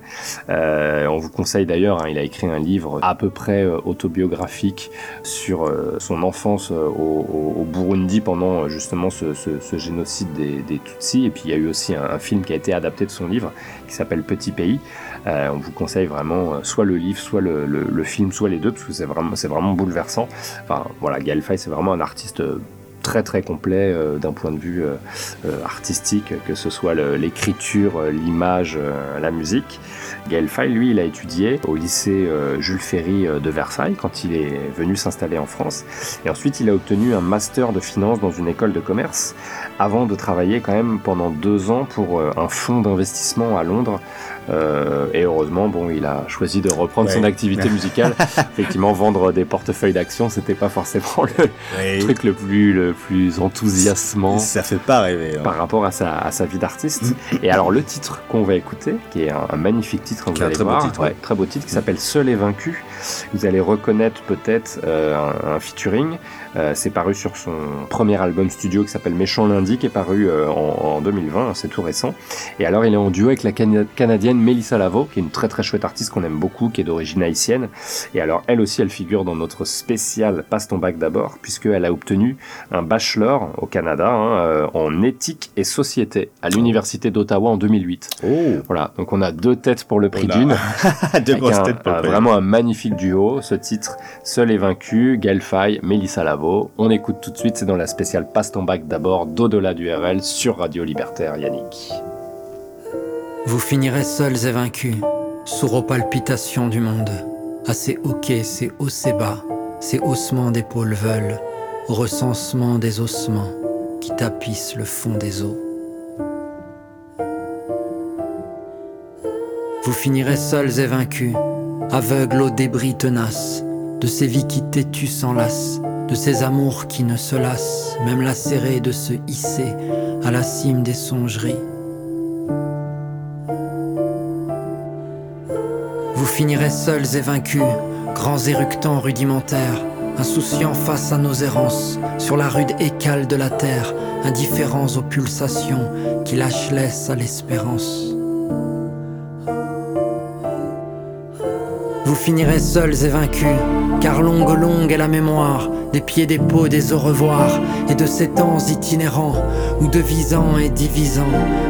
Euh, on vous conseille d'ailleurs, hein, il a écrit un livre à peu près euh, autobiographique sur son enfance au, Burundi pendant justement ce, génocide des, Tutsis. Et puis il y a eu aussi un film qui a été adapté de son livre qui s'appelle Petit Pays. Euh, on vous conseille vraiment euh, soit le livre, soit le, film, soit les deux, parce que c'est vraiment, bouleversant. Enfin voilà, Gaël Faye, c'est vraiment un artiste euh, très très complet d'un point de vue artistique, que ce soit l'écriture, l'image, la musique. Gaël Faye, lui, il a étudié au lycée Jules Ferry de Versailles quand il est venu s'installer en France. Et ensuite, il a obtenu un master de finance dans une école de commerce avant de travailler quand même pendant deux ans pour un fonds d'investissement à Londres. Euh, et heureusement, bon, il a choisi de reprendre Ouais. son activité musicale. Effectivement, vendre des portefeuilles d'actions, c'était pas forcément le truc le plus, le plus enthousiasmant Ça fait pas rêver. hein. par rapport à sa, à sa vie d'artiste. Et alors le titre qu'on va écouter, qui est un, un magnifique titre, vous allez très beau titre, ouais, ouais. très beau titre, qui s'appelle Seul et vaincu. Vous allez reconnaître peut-être euh, un, un featuring. Euh, c'est paru sur son premier album studio qui s'appelle Méchant lundi, qui est paru euh, en, en 2020, c'est tout récent. Et alors il est en duo avec la Cana- canadienne Mélissa Lavo, qui est une très très chouette artiste qu'on aime beaucoup, qui est d'origine haïtienne. Et alors elle aussi, elle figure dans notre spécial Passe ton bac d'abord, puisqu'elle a obtenu un bachelor au Canada hein, euh, en éthique et société à l'université d'Ottawa en 2008. Oh, Voilà, donc on a deux têtes pour le prix d'une. deux grosses têtes pour le prix. Vraiment un magnifique duo, ce titre, Seul et vaincu, Gaël Faye, Mélissa Lavo. On écoute tout de suite, c'est dans la spéciale Passe ton bac d'abord, d'au-delà du RL, sur Radio Libertaire, Yannick. Vous finirez seuls et vaincus, sourds aux palpitations du monde, à ces hoquets, ces hauts, ces bas, ces haussements d'épaules veulent, au recensement des ossements qui tapissent le fond des eaux. Vous finirez seuls et vaincus, aveugles aux débris tenaces, de ces vies qui têtues s'enlacent, de ces amours qui ne se lassent, même lacérés de se hisser à la cime des songeries. Vous finirez seuls et vaincus, grands éructants rudimentaires, insouciants face à nos errances, sur la rude écale de la terre, indifférents aux pulsations qui lâchent laisse à l'espérance. Vous finirez seuls et vaincus, car longue longue est la mémoire des pieds des peaux des au revoir et de ces temps itinérants où devisant et divisant,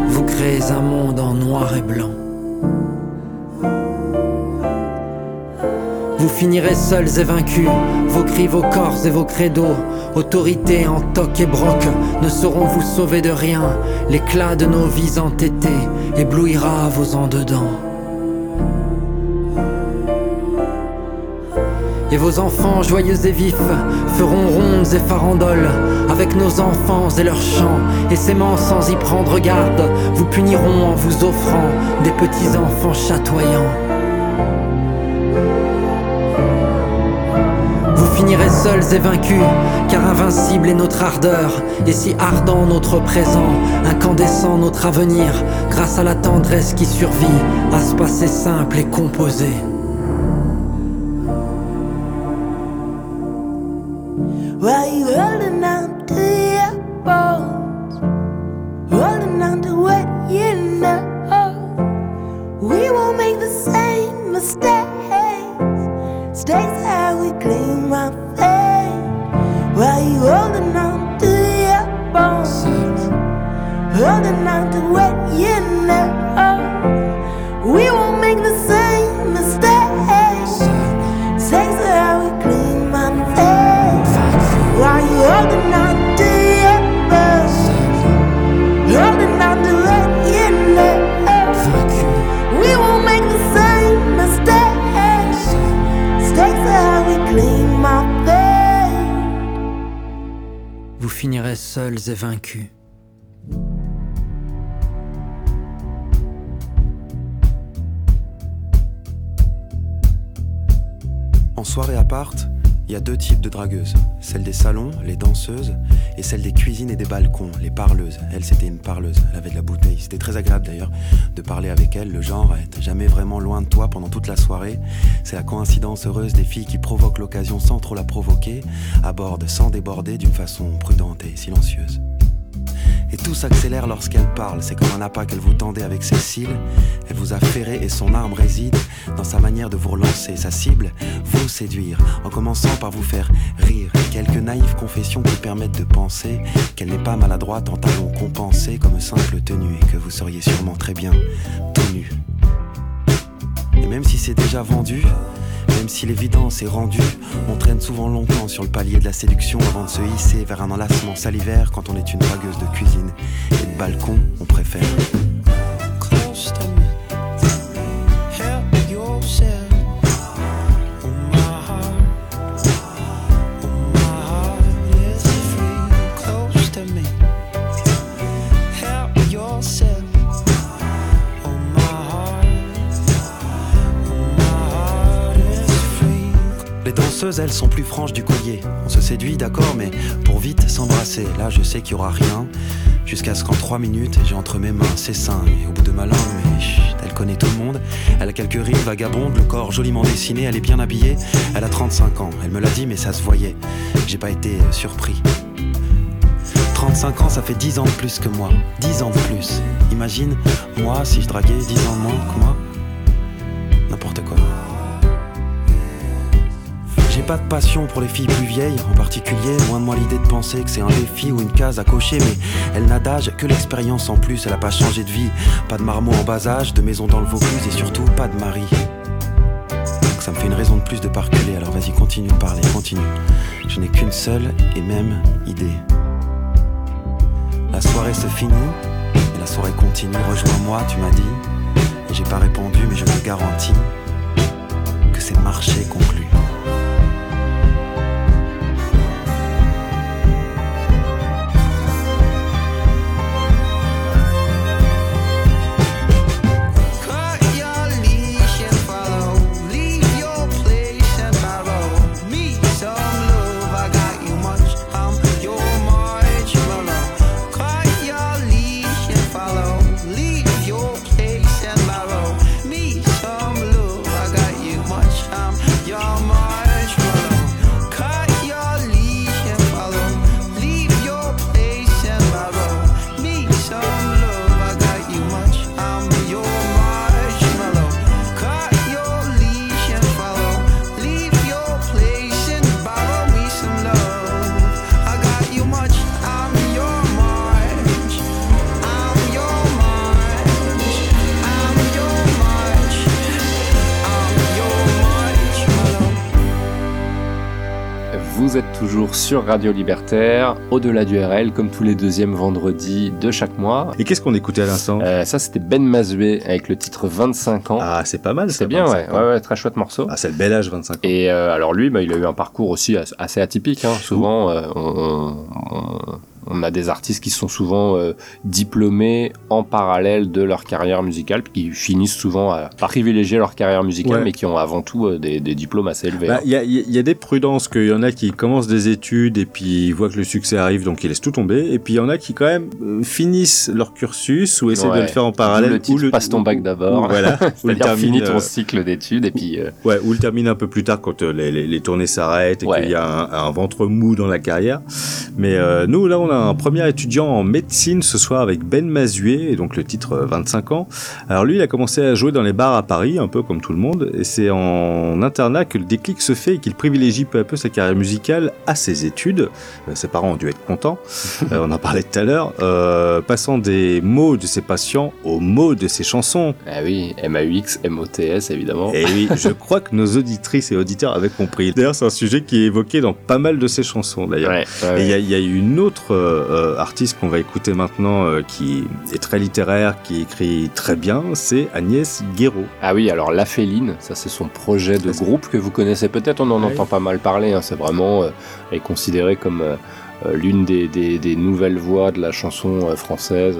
vous créez un monde en noir et blanc. Vous finirez seuls et vaincus, vos cris, vos corps et vos credos, autorité en toc et broc, ne sauront vous sauver de rien. L'éclat de nos vies entêtées éblouira vos en Et vos enfants joyeux et vifs feront rondes et farandoles avec nos enfants et leurs chants, et s'aimant sans y prendre garde, vous puniront en vous offrant des petits enfants chatoyants. Vous finirez seuls et vaincus, car invincible est notre ardeur, et si ardent notre présent, incandescent notre avenir, grâce à la tendresse qui survit à ce passé simple et composé. Les parleuses. Elle, c'était une parleuse, elle avait de la bouteille. C'était très agréable d'ailleurs de parler avec elle. Le genre à être jamais vraiment loin de toi pendant toute la soirée. C'est la coïncidence heureuse des filles qui provoquent l'occasion sans trop la provoquer, abordent sans déborder d'une façon prudente et silencieuse. Et tout s'accélère lorsqu'elle parle. C'est comme un appât qu'elle vous tendait avec ses cils. Elle vous a ferré et son arme réside dans sa manière de vous relancer. Sa cible, vous séduire, en commençant par vous faire rire. Quelques naïves confessions qui permettent de penser qu'elle n'est pas maladroite en talons compensés comme simple tenue et que vous seriez sûrement très bien nu. Et même si c'est déjà vendu, même si l'évidence est rendue, on traîne souvent longtemps sur le palier de la séduction avant de se hisser vers un enlacement salivaire quand on est une dragueuse de cuisine et de balcon, on préfère. Elles sont plus franches du collier. On se séduit, d'accord, mais pour vite s'embrasser. Là, je sais qu'il y aura rien. Jusqu'à ce qu'en trois minutes, j'ai entre mes mains ses seins. Et au bout de ma langue, mais chut, elle connaît tout le monde. Elle a quelques rides vagabondes, le corps joliment dessiné. Elle est bien habillée. Elle a 35 ans. Elle me l'a dit, mais ça se voyait. J'ai pas été euh, surpris. 35 ans, ça fait 10 ans de plus que moi. 10 ans de plus. Imagine, moi, si je draguais 10 ans de moins que moi. J'ai pas de passion pour les filles plus vieilles, en particulier, loin de moi l'idée de penser que c'est un défi ou une case à cocher, mais elle n'a d'âge que l'expérience en plus, elle a pas changé de vie, pas de marmot en bas âge, de maison dans le Vaucluse et surtout pas de mari. Donc ça me fait une raison de plus de pas reculer, alors vas-y, continue de parler, continue. Je n'ai qu'une seule et même idée. La soirée se finit, et la soirée continue, rejoins-moi, tu m'as dit, et j'ai pas répondu, mais je te garantis que c'est marché conclu. Sur Radio Libertaire, au-delà du RL, comme tous les deuxièmes vendredis de chaque mois. Et qu'est-ce qu'on écoutait à l'instant? Euh, ça, c'était Ben Mazoué avec le titre 25 ans. Ah, c'est pas mal. c'est bien, ouais. ouais, ouais, très chouette morceau. Ah, c'est le bel âge, 25 ans. Et euh, alors lui, bah, il a eu un parcours aussi as- assez atypique. Hein. Souvent, euh, on, on- on a des artistes qui sont souvent euh, diplômés en parallèle de leur carrière musicale, qui finissent souvent à, par privilégier leur carrière musicale, Ouais. mais qui ont avant tout euh, des, des diplômes assez élevés. Bah, hein. Il y, a, il y a des prudences, qu'il y en a qui commencent des études et puis ils voient que le succès arrive, donc ils laissent tout tomber. Et puis il y en a qui quand même euh, finissent leur cursus ou essaient de le faire en parallèle. le titre, passe ton bac d'abord. ou Voilà. ou le termine, ton cycle d'études et puis Ouais, ou le termine un peu plus tard quand les, les, les tournées s'arrêtent et Ouais. qu'il y a un, un ventre mou dans la carrière. Mais nous, là, on a un premier étudiant en médecine ce soir avec Ben Mazué, et donc le titre euh, 25 ans. Alors lui, il a commencé à jouer dans les bars à Paris, un peu comme tout le monde, et c'est en internat que le déclic se fait et qu'il privilégie peu à peu sa carrière musicale à ses études. Euh, ses parents ont dû être contents, Euh, on en parlait tout à l'heure, euh, passant des mots de ses patients aux mots de ses chansons. ah oui, MAUX, MOTS évidemment. Et oui, je crois que nos auditrices et auditeurs avaient compris. D'ailleurs, c'est un sujet qui est évoqué dans pas mal de ses chansons, d'ailleurs. Ouais, ouais, Et il y, y a une autre euh, euh, artiste qu'on va écouter maintenant euh, qui est très littéraire, qui écrit très bien, c'est Agnès Guéraud. Ah oui, alors La Féline, ça c'est son projet de groupe que vous connaissez peut-être, on en entend pas mal parler, hein, c'est vraiment, euh, elle est considérée comme euh, euh, l'une des, des- des nouvelles voix de la chanson euh, française.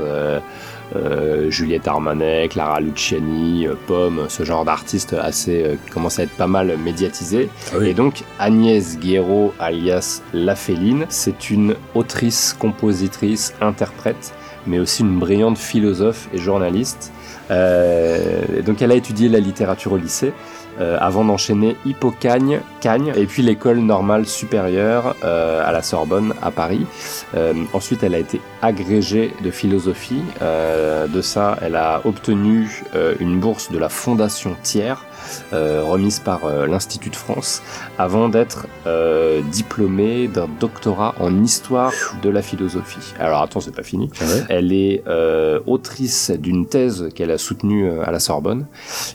Euh, Juliette Armanet, Clara Luciani, euh, Pomme, ce genre d'artistes assez euh, qui commence à être pas mal médiatisé. Et donc Agnès Guéraud alias La Féline, c'est une autrice, compositrice, interprète, mais aussi une brillante philosophe et journaliste. Euh, donc elle a étudié la littérature au lycée. euh, avant d'enchaîner Hippocagne, Cagne, et puis l'école normale supérieure euh, à la Sorbonne à Paris. Ensuite, elle a été agrégée de philosophie. De ça, elle a obtenu une bourse de la Fondation Thiers, remise par euh, l'Institut de France, avant d'être euh, diplômée d'un doctorat en histoire de la philosophie. Alors attends, c'est pas fini. Elle est euh, autrice d'une thèse qu'elle a soutenue euh, à la Sorbonne.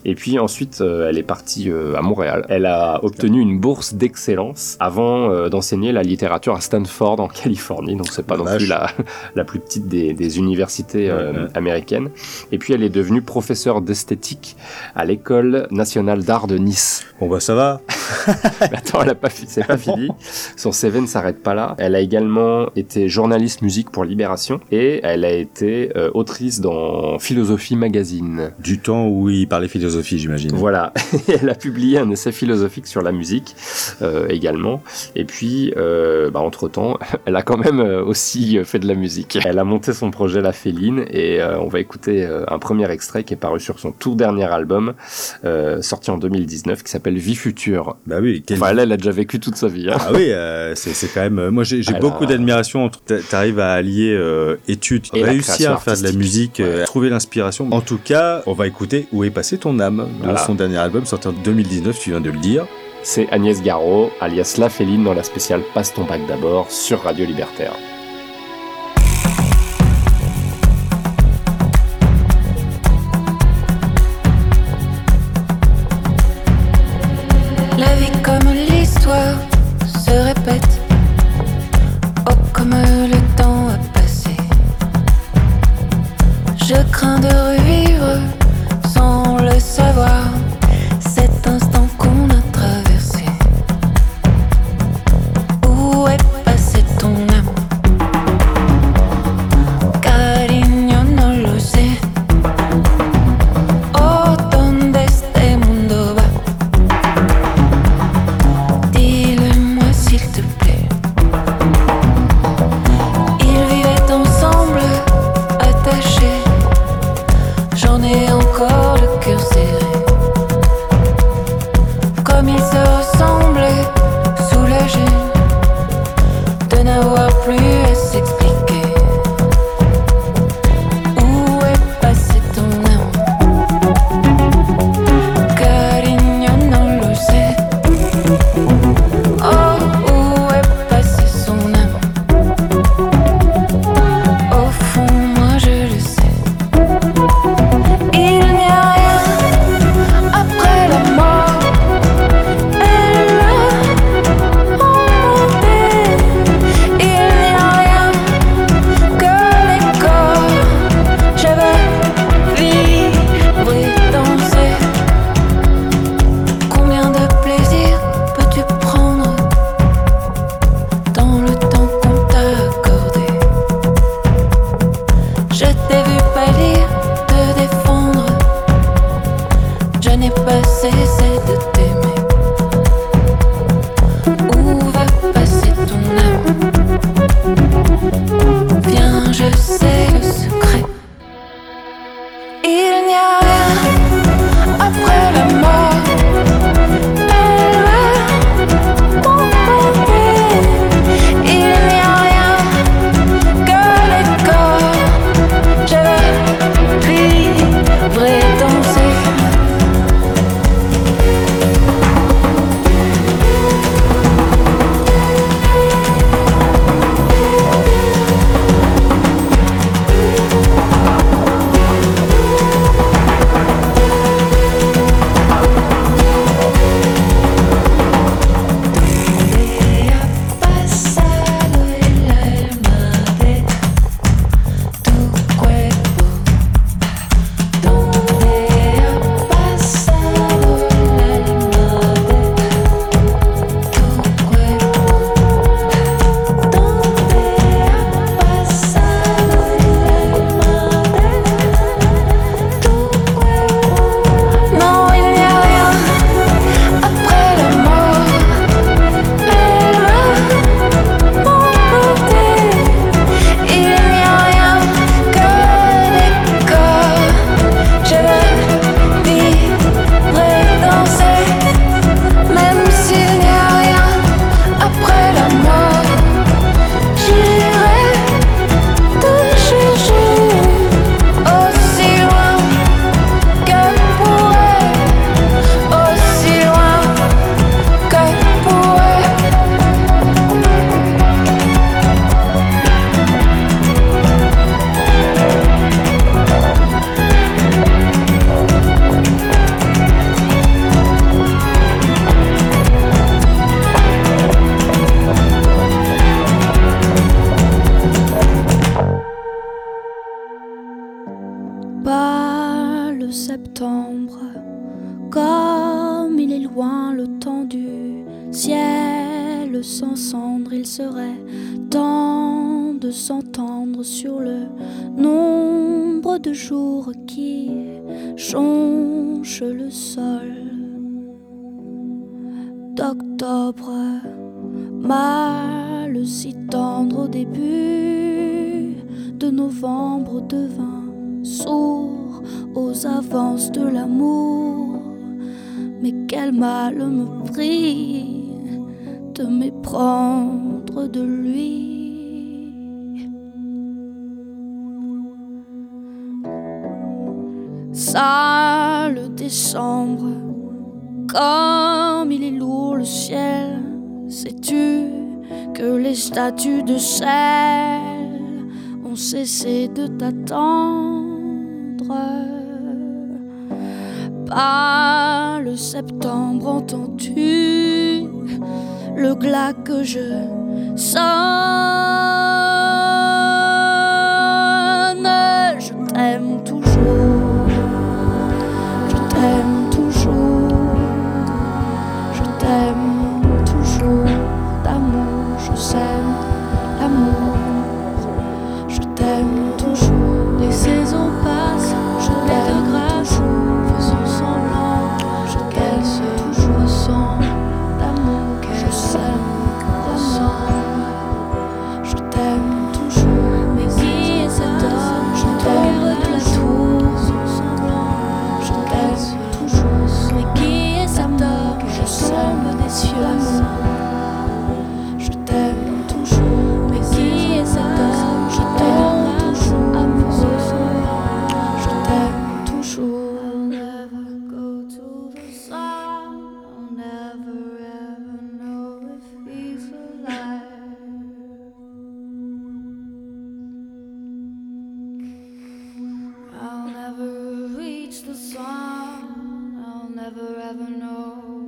Et puis ensuite, euh, elle est partie euh, à Montréal. Elle a obtenu une bourse d'excellence avant euh, d'enseigner la littérature à Stanford en Californie. Donc c'est pas non plus la, la plus petite des, des universités euh, Ouais, ouais. américaines. Et puis elle est devenue professeure d'esthétique à l'école nationale d'art de Nice. Bon bah ça va. Mais attends, elle a pas fi- c'est pas fini. Son CV ne s'arrête pas là. Elle a également été journaliste musique pour Libération et elle a été euh, autrice dans Philosophie Magazine. Du temps où il parlait philosophie, j'imagine. Voilà, elle a publié un essai philosophique sur la musique euh, également. Et puis, euh, bah, entre-temps, elle a quand même aussi fait de la musique. Elle a monté son projet La Féline et on va écouter un premier extrait qui est paru sur son tout dernier album, euh, sorti en 2019, qui s'appelle Vie Future. Bah oui, quel- Enfin, elle, elle a déjà vécu toute sa vie. hein. Ah oui, euh, c'est quand même. euh, Moi, j'ai Elle beaucoup d'admiration. T'arrives à allier euh, études, Et réussir à faire de la musique, à trouver l'inspiration. En tout cas, on va écouter Où est passée ton âme, de Voilà. son dernier album sorti en 2019. Tu viens de le dire. C'est Agnès Garot, alias La Féline, dans la spéciale Passe ton bac d'abord sur Radio Libertaire. Never ever know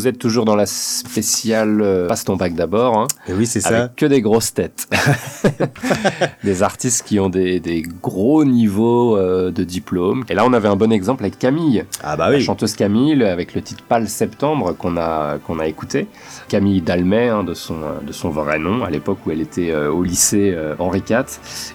Vous êtes toujours dans la spéciale euh, Passe ton bac d'abord. Hein, Et oui, c'est avec ça. que des grosses têtes. des artistes qui ont des, des gros niveaux euh, de diplôme. Et là, on avait un bon exemple avec Camille. Ah bah La oui. chanteuse Camille, avec le titre Pâle Septembre qu'on a, qu'on a écouté. Camille Dalmet, hein, de, son, euh, de son vrai nom, à l'époque où elle était euh, au lycée Henri IV.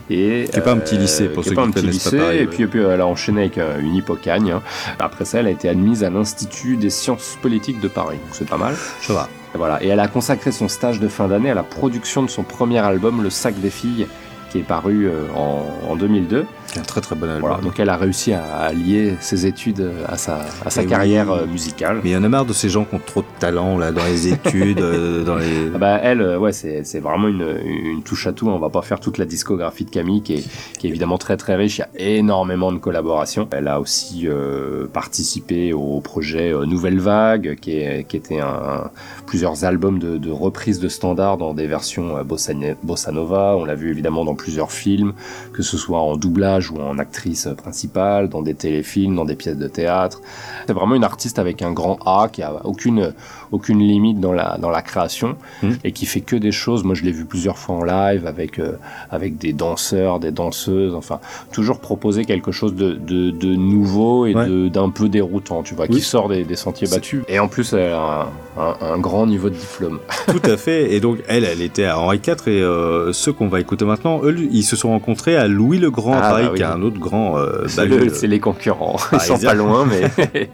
Et, Qui est pas un petit lycée, pour qui ceux pas qui un petit connaissent pas lycée, Paris, Et ouais. puis, et puis elle a enchaîné avec une hippocagne. hein. Après ça, elle a été admise à l'Institut des sciences politiques de Paris. Donc c'est pas mal. Ça va. Et Voilà. Et elle a consacré son stage de fin d'année à la production de son premier album, Le Sac des filles, qui est paru euh, en, en 2002. C'est un très très bon album. Voilà. Donc elle a réussi à, lier ses études à sa, à sa carrière oui. euh, musicale. Mais il y en a marre de ces gens qui ont trop de talent là dans les études, euh, dans les. Ah bah elle, euh, ouais, c'est vraiment une, une touche à tout. On va pas faire toute la discographie de Camille, qui est, qui est évidemment très très riche. Il y a énormément de collaborations. Elle a aussi euh, participé au projet Nouvelle Vague, qui, est, qui était un, plusieurs albums de, de reprises de standards dans des versions bossa, bossa nova. On l'a vu évidemment dans plusieurs films, que ce soit en doublage ou en actrice principale, dans des téléfilms, dans des pièces de théâtre. C'est vraiment une artiste avec un grand A qui a aucune, aucune limite dans la, dans la création Mm. et qui fait que des choses. Moi, je l'ai vu plusieurs fois en live avec, euh, avec des danseurs, des danseuses, enfin, toujours proposer quelque chose de, de, de nouveau et Ouais. d'un peu déroutant, tu vois, Oui. qui sort des, des sentiers battus. Et en plus, elle a un, un- un grand niveau de diplôme. Tout à fait. Et donc, elle, elle était à Henri IV. Et euh, ceux qu'on va écouter maintenant, eux, ils se sont rencontrés à Louis le Grand, Ah, bah oui. qui est un autre grand euh, C'est le- les concurrents. Ils sont pas loin, mais.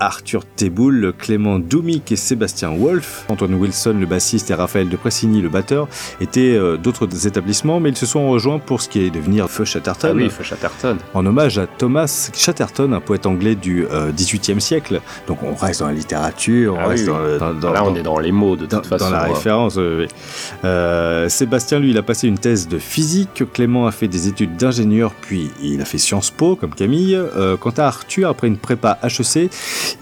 Arthur Teboul, Clément Doumic et Sébastien Wolf, Antoine Wilson, le bassiste, et Raphaël de Pressigny, le batteur, étaient euh, d'autres établissements, mais ils se sont rejoints pour ce qui est devenir Feu Chatterton. Ah oui, Feu Chatterton. En hommage à Thomas Chatterton, un poète anglais du euh, XVIIIe siècle. Donc on reste dans la littérature, on Ah reste oui. dans, le- dans- dans- Là, on est dans les mots, de dans, toute façon. dans la hein. référence. oui. Euh, Sébastien, lui, il a passé une thèse de physique. Clément a fait des études d'ingénieur, puis il a fait Sciences Po, comme Camille. Quant à Arthur, après une prépa HEC,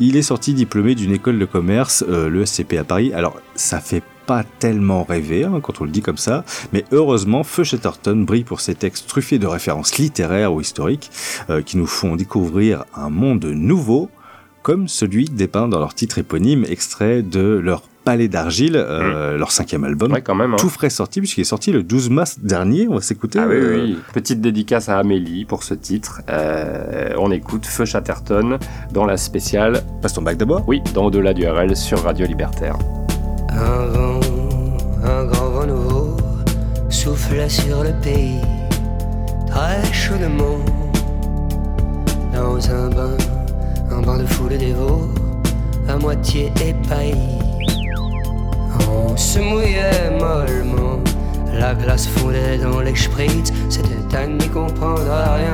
il est sorti diplômé d'une école de commerce, euh, le SCP à Paris. Alors, ça fait pas tellement rêver hein, quand on le dit comme ça, mais heureusement, Feu Chatterton brille pour ses textes truffés de références littéraires ou historiques euh, qui nous font découvrir un monde nouveau, comme celui dépeint dans leur titre éponyme, extrait de leur Palais d'argile, euh, leur cinquième album. Ouais, quand même. hein. tout frais sorti, puisqu'il est sorti le 12 mars dernier. On va s'écouter. Ah euh, oui. Petite dédicace à Amélie pour ce titre. Euh, on écoute Feu Chatterton dans la spéciale. Passe ton bac d'abord Oui, dans Au-delà du RL sur Radio Libertaire. Un vent, un grand vent nouveau soufflait sur le pays, très chaudement. Dans un bain, un bain de foule dévot, à moitié épaillis. On se mouillait mollement, la glace fondait dans les spritz, c'était à n'y comprendre rien.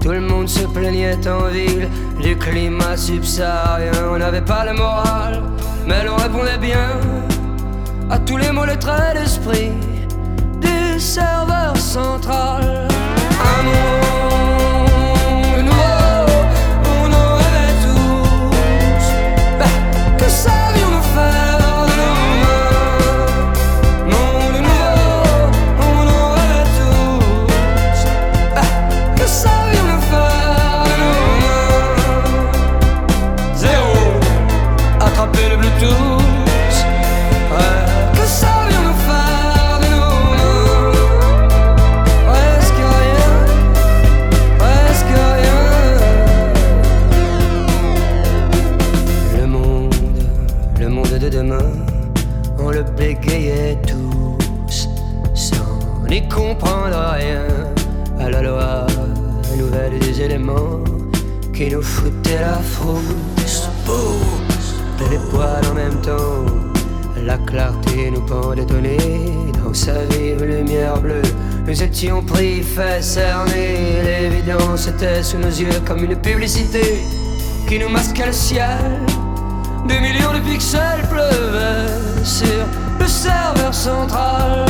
Tout le monde se plaignait en ville du climat subsaharien. On n'avait pas le moral, mais l'on répondait bien à tous les mots, le trait d'esprit du serveur central. Qui nous foutaient la frousse. Les poils en même temps. La clarté nous pendait au nez dans sa vive lumière bleue. Nous étions pris, fait cerner. L'évidence était sous nos yeux comme une publicité qui nous masquait le ciel. Des millions de pixels pleuvaient sur le serveur central.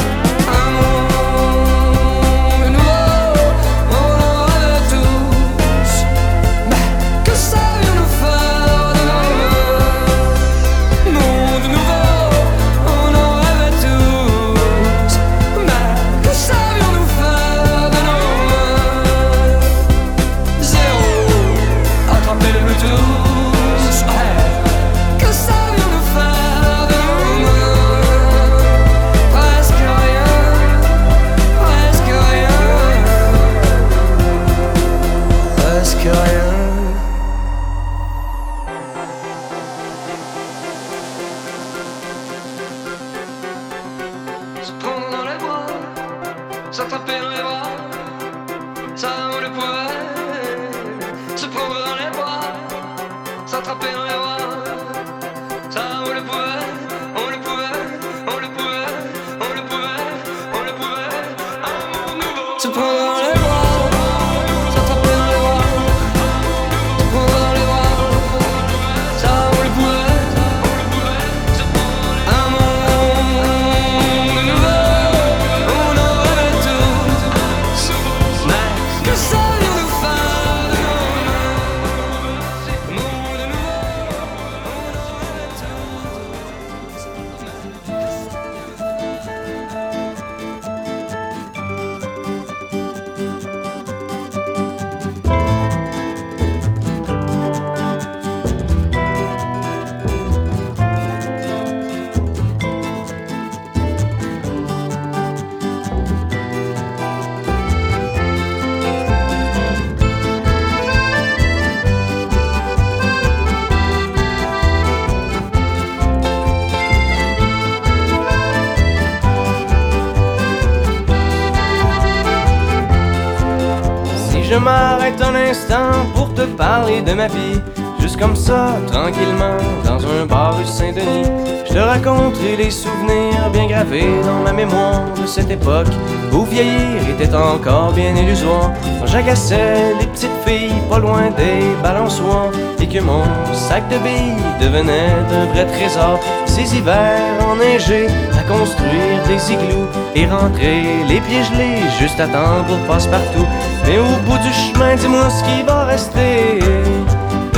Juste comme ça, tranquillement, dans un bar rue Saint-Denis. Je te raconterai les souvenirs bien gravés dans ma mémoire de cette époque où vieillir était encore bien illusoire. Quand j'agaçais les petites filles pas loin des balançoires et que mon sac de billes devenait un vrai trésor. Ces hivers enneigés à construire des igloos et rentrer les pieds gelés juste à temps pour passe-partout. Mais au bout du chemin, dis-moi ce qui va rester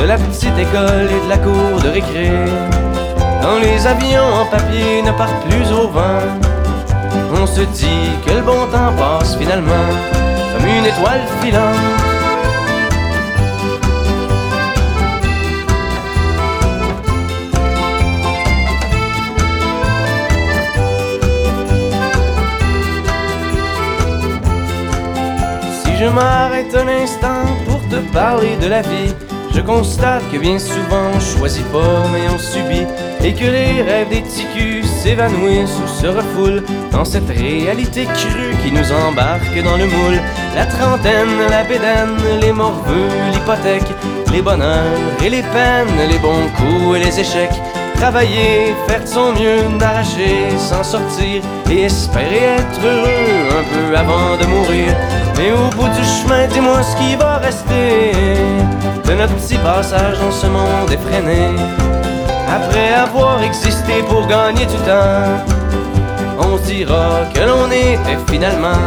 de la petite école et de la cour de récré. Quand les avions en papier ne partent plus au vent, on se dit que le bon temps passe finalement comme une étoile filante. Si je m'arrête un instant pour te parler de la vie, je constate que bien souvent on choisit pas mais on subit Et que les rêves des ticus s'évanouissent ou se refoulent Dans cette réalité crue qui nous embarque dans le moule. La trentaine, la bédaine, les morveux, l'hypothèque Les bonheurs et les peines, les bons coups et les échecs. Travailler, faire de son mieux, d'arracher, s'en sortir Et espérer être heureux un peu avant de mourir Mais au bout du chemin, dis-moi ce qui va rester de notre petit passage dans ce monde effréné. Après avoir existé pour gagner du temps, on dira que l'on était finalement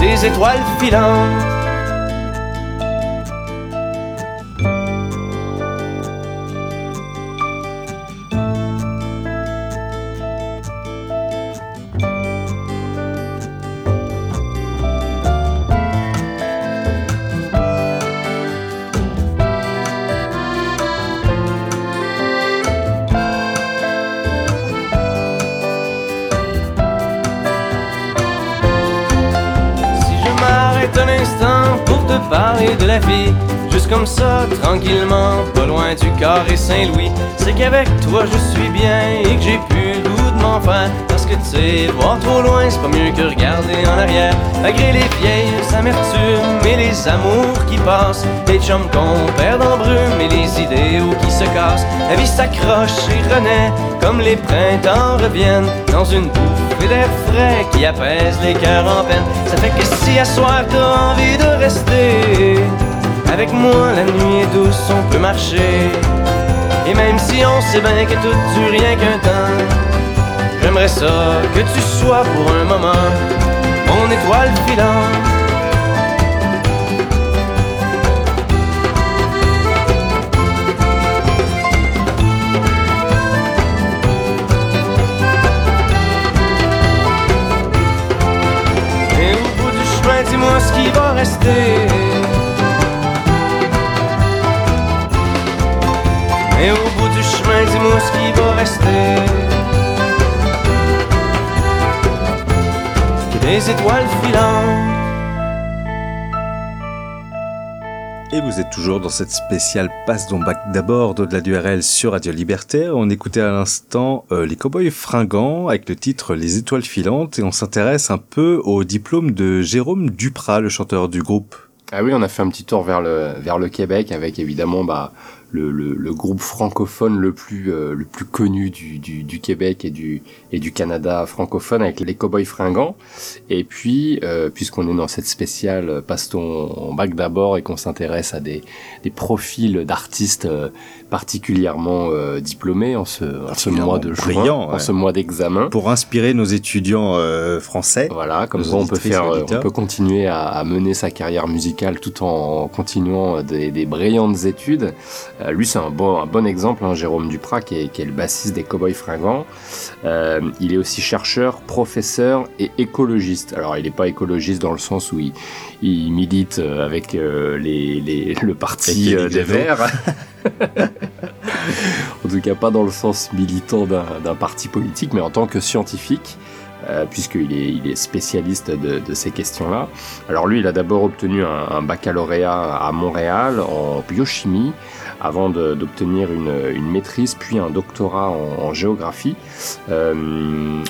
des étoiles filantes. Tranquillement, pas loin du carré Saint-Louis, c'est qu'avec toi je suis bien et que j'ai plus le goût de m'en faire. Parce que tu sais, voir trop loin, c'est pas mieux que regarder en arrière. Malgré les vieilles amertumes et les amours qui passent, les chums qu'on perd en brume et les idéaux qui se cassent, la vie s'accroche et renaît comme les printemps reviennent dans une bouffée d'air frais qui apaise les cœurs en peine. Ça fait que si à soir t'as envie de rester avec moi, la nuit est douce, on peut marcher. Et même si on sait bien que tout dure rien qu'un temps, j'aimerais ça que tu sois pour un moment mon étoile filante. Des étoiles filantes. Et vous êtes toujours dans cette spéciale passe donc bac d'abord de du RL sur Radio Libertaire. On écoutait à l'instant euh, les Cowboys fringants avec le titre Les étoiles filantes et on s'intéresse un peu au diplôme de Jérôme Duprat, le chanteur du groupe. Ah oui, on a fait un petit tour vers le, vers le Québec avec évidemment bah, le, le, le groupe francophone le plus, euh, le plus connu du, du, du Québec et du, et du Canada francophone avec les Cowboys fringants. Et puis, euh, puisqu'on est dans cette spéciale Passe-t-on en bac d'abord et qu'on s'intéresse à des, des profils d'artistes euh, particulièrement euh, diplômés en ce, en ce mois de juin, en ce mois d'examen. Pour inspirer nos étudiants euh, français. Voilà, comme ça on peut faire, euh, on peut continuer à, à mener sa carrière musicale tout en continuant des, des brillantes études. Euh, lui, c'est un bon, un bon exemple, hein, Jérôme Duprat, qui est, qui est le bassiste des Cowboys Fringants. Il est aussi chercheur, professeur et écologiste. Alors, il n'est pas écologiste dans le sens où il, il milite avec les, les, le parti des. Verts. en tout cas, pas dans le sens militant d'un parti politique, mais en tant que scientifique. euh, puisqu'il est, il est spécialiste de, ces questions-là. Alors lui, il a d'abord obtenu un, baccalauréat à Montréal en biochimie, avant d'obtenir une, maîtrise, puis un doctorat en, en géographie. Euh,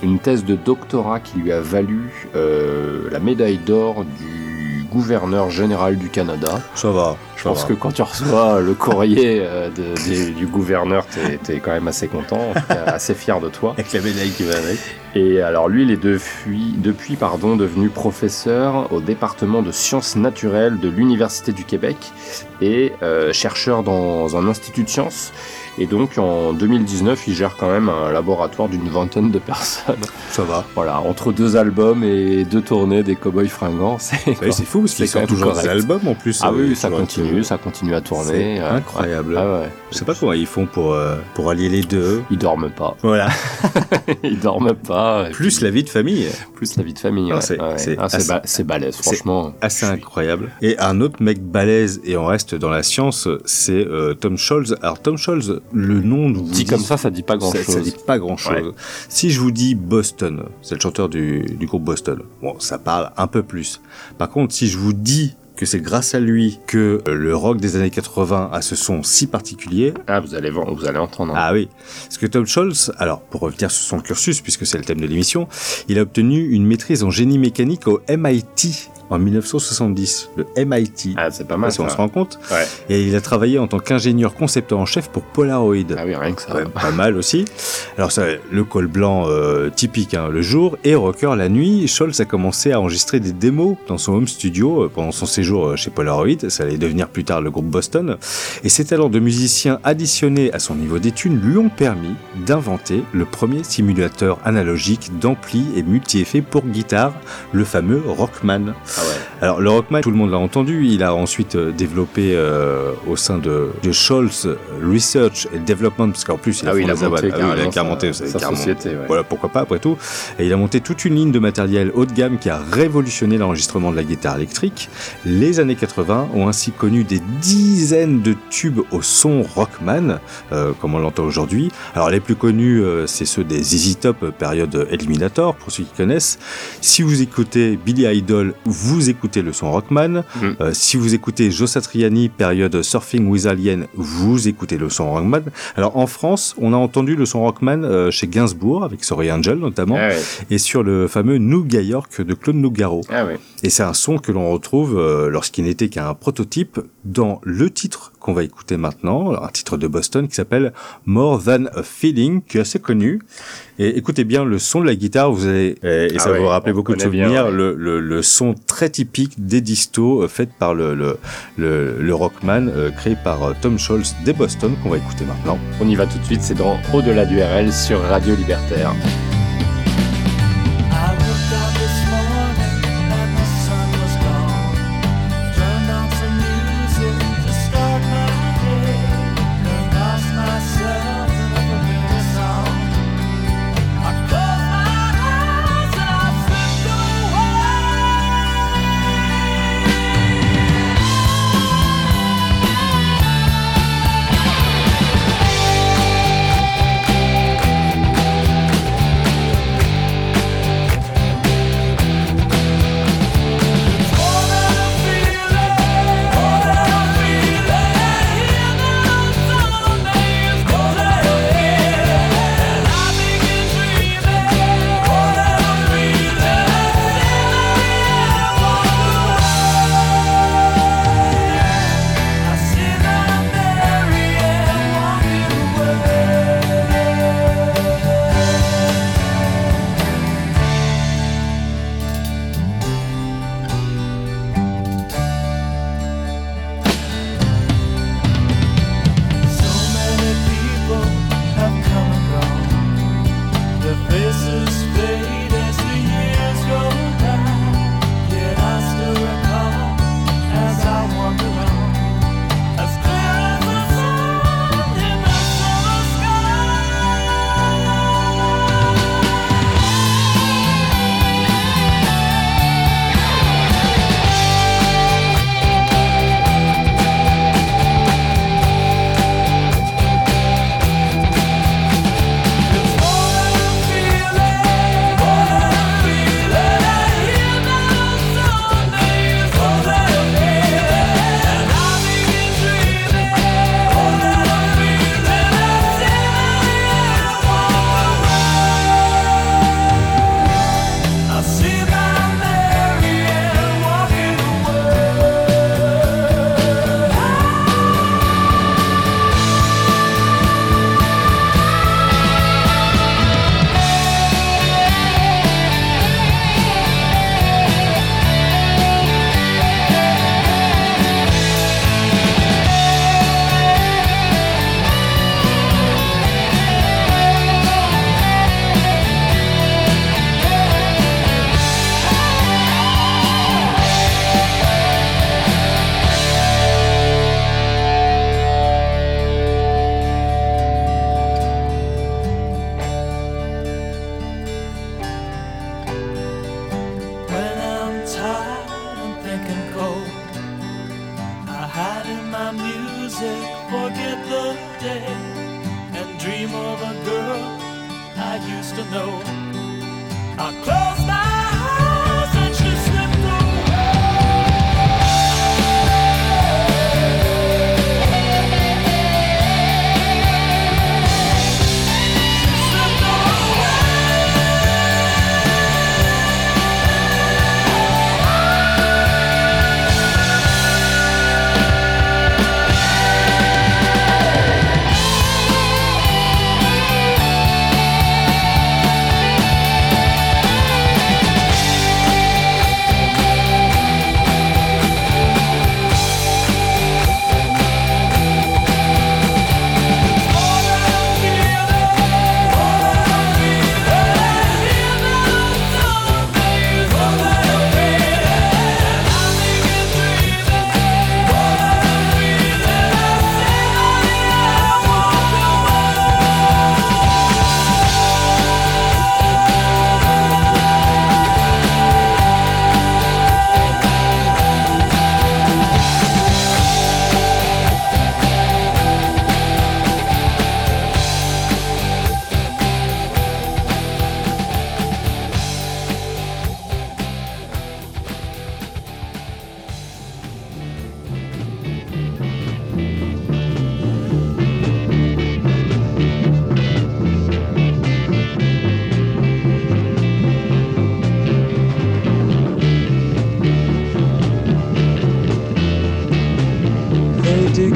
une thèse de doctorat qui lui a valu euh, la médaille d'or du gouverneur général du Canada. Ça va. Je pense que quand tu reçois le courrier euh, de- du gouverneur, t'es es quand même assez content, assez fier de toi. Avec la médaille qui va avec. Et alors lui, il est depuis, depuis pardon, devenu professeur au département de sciences naturelles de l'Université du Québec et euh, chercheur dans un institut de sciences. Et donc en 2019, il gère quand même un laboratoire d'une vingtaine de personnes. Ça va. Voilà, entre deux albums et deux tournées des Cowboys fringants, c'est c'est fou parce qu'ils sortent toujours correct. des albums en plus. Ah euh, oui, oui, ça continue, ça continue à tourner. C'est euh, incroyable. Ah ouais. Je sais pas comment ils font pour, euh, pour allier les deux. Ils dorment pas. Voilà. Ils dorment pas. Plus la vie de famille. Plus la vie de famille. Ouais. c'est- ouais. c'est Ah, assez- ba- balèze, franchement. Assez incroyable. Et un autre mec balèze, et on reste dans la science, c'est euh, Tom Scholz. Alors Tom Scholz, le nom nous Dit comme ça, ça dit pas grand ça, chose. ça dit pas grand chose. Si je vous dis Boston, c'est le chanteur du, du groupe Boston. Bon, ça parle un peu plus. Par contre, si je vous dis que c'est grâce à lui que euh, le rock des années 80 a ce son si particulier. Ah, vous allez voir, vous allez entendre. hein. Ah oui. Parce que Tom Scholz, alors, pour revenir sur son cursus, puisque c'est le thème de l'émission, il a obtenu une maîtrise en génie mécanique au MIT en 1970. Le MIT. Ah, c'est pas mal. si on se rend compte. Ouais. Et il a travaillé en tant qu'ingénieur concepteur en chef pour Polaroid. Ah oui, rien que ça. Ouais, pas mal aussi. Alors ça, le col blanc euh, typique hein, le jour et rocker la nuit. Scholz a commencé à enregistrer des démos dans son home studio euh, pendant son séjour euh, chez Polaroid. Ça allait devenir plus tard le groupe Boston. Et ses talents de musicien additionnés à son niveau d'études lui ont permis d'inventer le premier simulateur analogique d'ampli et multi-effets pour guitare, le fameux Rockman. Ah ouais. Alors le Rockman, tout le monde l'a entendu, il a ensuite euh, développé euh, au sein de, de Scholz Research and Development, parce qu'en plus il a, Ah oui, il a monté. Ah oui, il a monté sa- sa société, ouais. Voilà, pourquoi pas après tout. Et il a monté toute une ligne de matériel haut de gamme qui a révolutionné l'enregistrement de la guitare électrique. Les années 80 ont ainsi connu des dizaines de tubes au son Rockman, euh, comme on l'entend aujourd'hui. Alors les plus connus, euh, c'est ceux des ZZ Top, euh, période Eliminator, pour ceux qui connaissent. Si vous écoutez Billy Idol, vous écoutez le son Rockman. Mm. Euh, si vous écoutez Joe Satriani, période Surfing with Alien, vous écoutez le son Rockman. Alors en France, on a entendu le son Rockman euh, chez Gainsbourg, avec Sorry Angel notamment, Ah ouais. et sur le fameux Nougat York de Claude Nougaro. Ah ouais. Et c'est un son que l'on retrouve euh, lorsqu'il n'était qu'un prototype dans le titre qu'on va écouter maintenant, un titre de Boston qui s'appelle More Than a Feeling, qui est assez connu. Et écoutez bien le son de la guitare, vous allez, et, et Ah ça ouais, va vous rappeler beaucoup de bien, souvenirs, ouais. le, le, le son très typique des distos euh, fait par le, le, le, le Rockman euh, créé par euh, Tom Scholz des Boston qu'on va écouter maintenant. On y va tout de suite, c'est dans Au-delà du RL sur Radio Libertaire.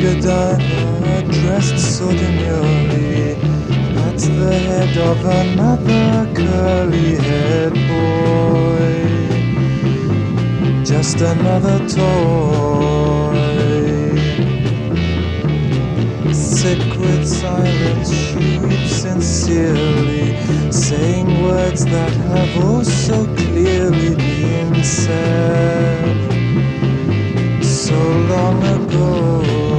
Godiva dressed so demurely that's the head of another curly haired boy. Just another toy. Sick with silence, she weeps sincerely, saying words that have oh so clearly been said so long ago.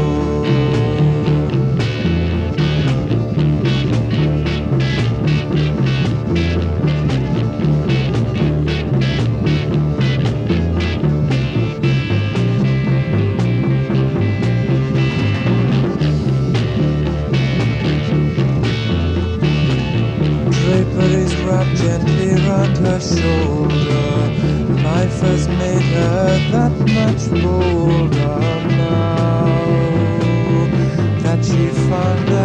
Her shoulder. Life has made her that much bolder now that she found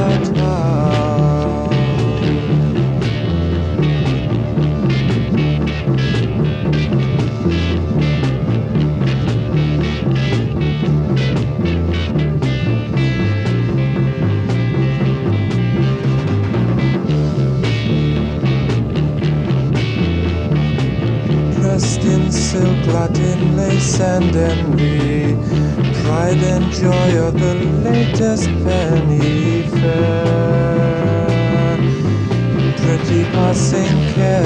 Lace and envy, pride and joy of the latest penny fair. Pretty passing care.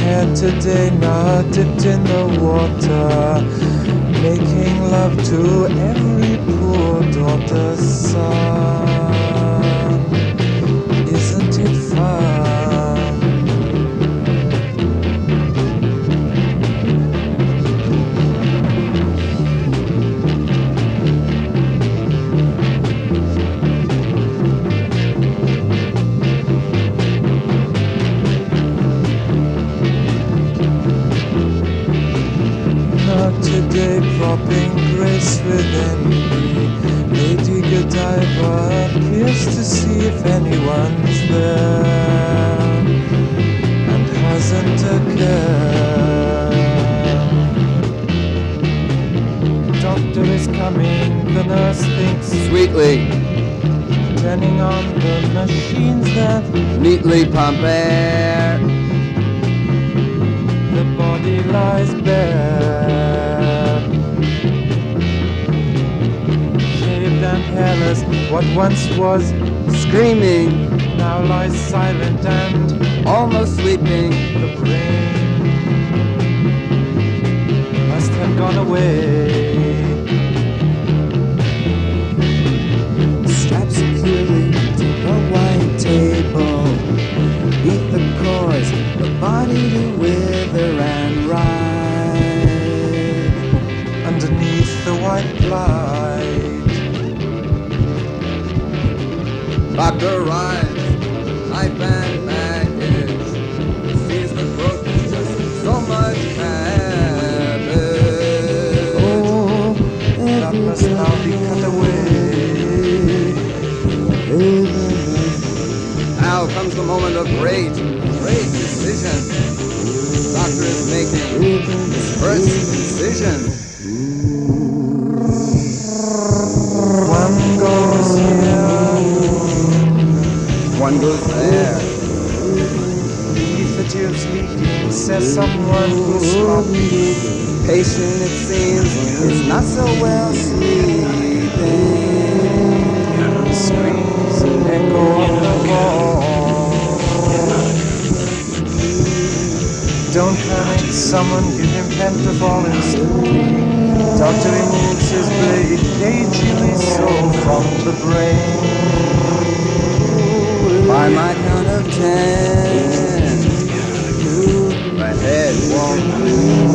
Hair today now dipped in the water, making love to every poor daughter's son. Today, propping grace with envy. Lady Godiva appears to see if anyone's there and hasn't a care. Doctor is coming, the nurse thinks Sweetly, turning on the machines that neatly pump air. the body lies bare. Hairless, what once was Screaming, now lies silent and almost sleeping. the brain must have gone away. Strapped securely to the white table. Beat the cause, the body to wither and ride. Underneath the white light. Dr. Rhymes, knife and baggage, sees the of just so much. Oh, that must now be cut away. Now comes the moment of great, great decision. Doctor is making his first decision. Is says someone who's not Patient, it seems, is not so well sleeping. Screams and echo on the wall. Don't panic, someone give him pentafall instantly. Doctor removes his blade, cagily so from the brain. By my count of ten, head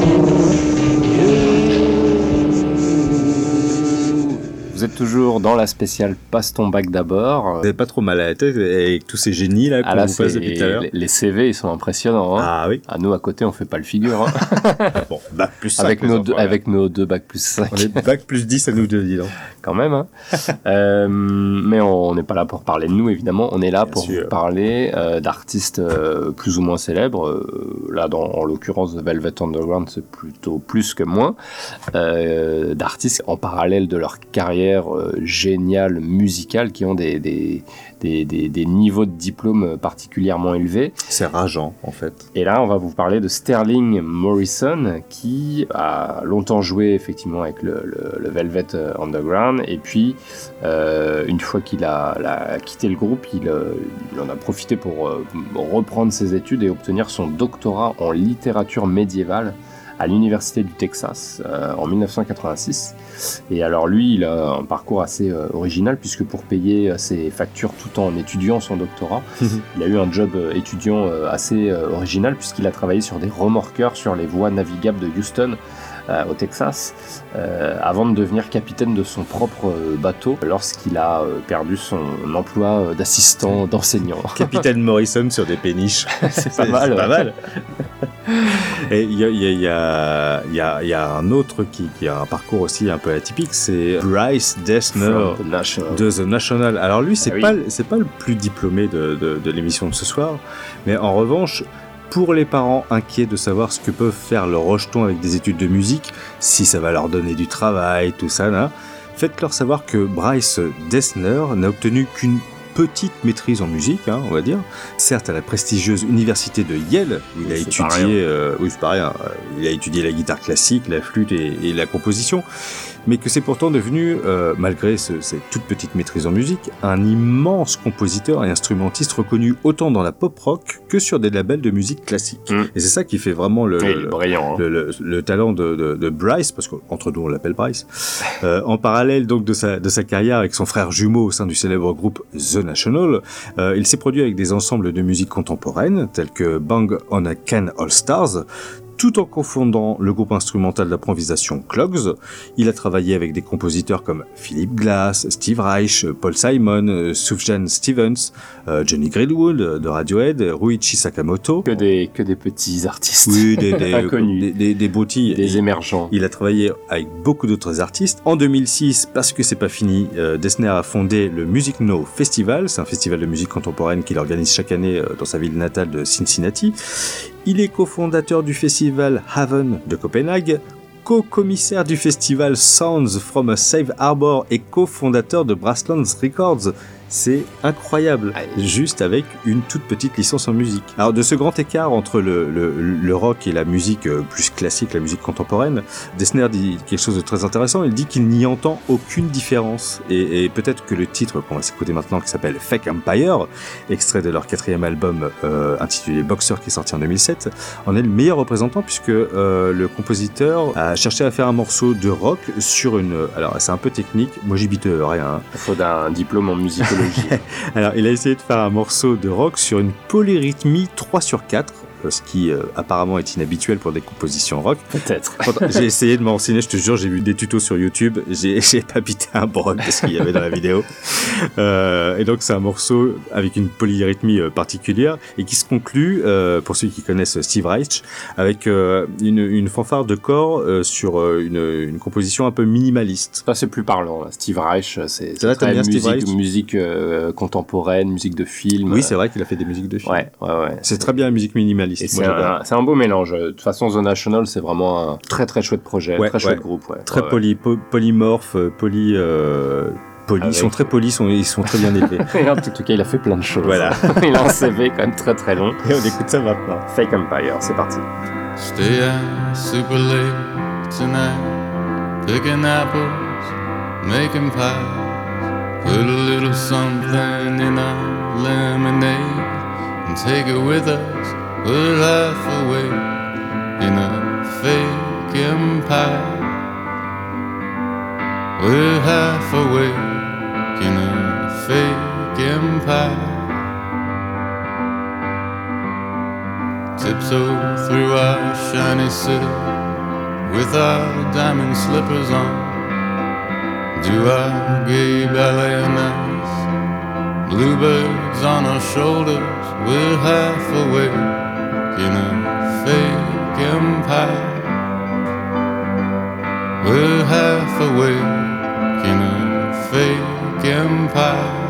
Vous êtes toujours dans la spéciale Passe ton bac d'abord. Vous n'avez pas trop mal à la tête avec tous ces génies là qu'on Ah vous passe depuis tout à l'heure. les- les CV, ils sont impressionnants. hein. Ah oui. À nous, à côté, on fait pas le figure. hein. Bon, bac plus 5. avec, nos deux, avec nos deux bacs plus 5. On est bac plus 10 à nous deux, dis donc. Quand même. hein. Euh, mais on n'est pas là pour parler de nous, évidemment. On est là pour sûr. parler euh, d'artistes euh, plus ou moins célèbres. Là, dans, en l'occurrence, The Velvet Underground, c'est plutôt plus que moins. D'artistes en parallèle de leur carrière géniale musicale qui ont des, des, des, des- des niveaux de diplôme particulièrement élevés. C'est rageant, en fait. Et là, on va vous parler de Sterling Morrison, qui a longtemps joué effectivement avec le, le- le Velvet euh, Underground. Et puis, euh, une fois qu'il a, quitté le groupe, il, euh, il en a profité pour euh, reprendre ses études et obtenir son doctorat en littérature médiévale à l'université du Texas euh, en 1986. Et alors lui, il a un parcours assez euh, original puisque pour payer euh, ses factures tout en étudiant son doctorat, il a eu un job étudiant assez original puisqu'il a travaillé sur des remorqueurs sur les voies navigables de Houston euh, au Texas euh, avant de devenir capitaine de son propre euh, bateau lorsqu'il a perdu son emploi d'assistant d'enseignant. Capitaine Morrison sur des péniches. C'est pas mal, C'est pas mal. Et il y a, y, y, y, un autre qui, qui a un parcours aussi un peu atypique, c'est Bryce Dessner the de The National. Alors lui, c'est Ah oui. pas, le- c'est pas le plus diplômé de, de, de l'émission de ce soir, mais en revanche, pour les parents inquiets de savoir ce que peuvent faire leurs rejetons avec des études de musique, si ça va leur donner du travail, tout ça, là, faites-leur savoir que Bryce Dessner n'a obtenu qu'une petite maîtrise en musique, hein, on va dire. Certes, à la prestigieuse université de Yale, où il a étudié, euh, oui, c'est pas rien, euh, il a étudié la guitare classique, la flûte et, et la composition, mais que c'est pourtant devenu, euh, malgré ce- cette toute petite maîtrise en musique, un immense compositeur et instrumentiste reconnu autant dans la pop rock que sur des labels de musique classique. Et c'est ça qui fait vraiment le, Mm. Le- brillant, hein. le talent de, de- de Bryce, parce qu'entre nous on l'appelle Bryce, euh, en parallèle donc de sa, de sa carrière avec son frère jumeau au sein du célèbre groupe The National, euh, il s'est produit avec des ensembles de musique contemporaine tels que Bang on a Can All Stars, tout en confondant le groupe instrumental d'improvisation Clogs. Il a travaillé avec des compositeurs comme Philip Glass, Steve Reich, Paul Simon, Sufjan Stevens, euh, Johnny Greenwood de Radiohead, Ruichi Sakamoto. Que des, que des petits artistes Oui, des, des, inconnus. des, des, des. Des émergents. Il a travaillé avec beaucoup d'autres artistes. En 2006, parce que c'est pas fini, euh, Dessner a fondé le Music Now Festival. C'est un festival de musique contemporaine qu'il organise chaque année euh, dans sa ville natale de Cincinnati. Il est cofondateur du festival Haven de Copenhague, co-commissaire du festival Sounds from a Safe Harbor et cofondateur de Brasslands Records. C'est incroyable, juste avec une toute petite licence en musique. Alors de ce grand écart entre le, le, le rock et la musique euh, plus classique, la musique contemporaine, Dessner dit quelque chose de très intéressant. Il dit qu'il n'y entend aucune différence. Et, et peut-être que le titre qu'on va s'écouter maintenant, qui s'appelle Fake Empire, extrait de leur quatrième album euh, intitulé Boxer, qui est sorti en 2007, en est le meilleur représentant puisque euh, le compositeur a cherché à faire un morceau de rock sur une... Alors c'est un peu technique, moi j'y bite rien. hein. Il faut d'un diplôme en musicologie. Alors, il a essayé de faire un morceau de rock sur une polyrythmie 3 sur 4. Euh, ce qui euh, apparemment est inhabituel pour des compositions rock. Peut-être. J'ai essayé de m'en renseigner, je te jure, j'ai vu des tutos sur YouTube, j'ai pas pité un broc de ce qu'il y avait dans la vidéo. Euh, et donc c'est un morceau avec une polyrythmie particulière et qui se conclut, euh, pour ceux qui connaissent Steve Reich, avec une, une fanfare de corps sur une, une composition un peu minimaliste. Ça, c'est plus parlant. là. Steve Reich, c'est très bien Steve musique, Reich musique contemporaine, musique de film. Oui, c'est vrai qu'il a fait des musiques de film. Ouais, ouais, ouais. C'est très bien la musique minimaliste. C'est un, beau mélange. De toute façon, The National, c'est vraiment un très très chouette projet, Ouais, très chouette ouais. groupe. Ouais. Très poly, po- polymorphe, euh, poly. euh, poly. Ils sont très polis, ils sont, ils sont très bien élevés. En tout cas, il a fait plein de choses. Voilà. il a un CV quand même très très long. Et on écoute ça maintenant. Fake Empire, c'est parti. Stay out super late tonight, picking apples, making pies. Put a little something in our lemonade and take it with us. Put half away in a fake empire. We're half awake in a fake empire. Tiptoe through our shiny city with our diamond slippers on. Do our gay ballet ice. Bluebirds on our shoulders, we're half awake in a fake empire. We're half awake in a fake empire.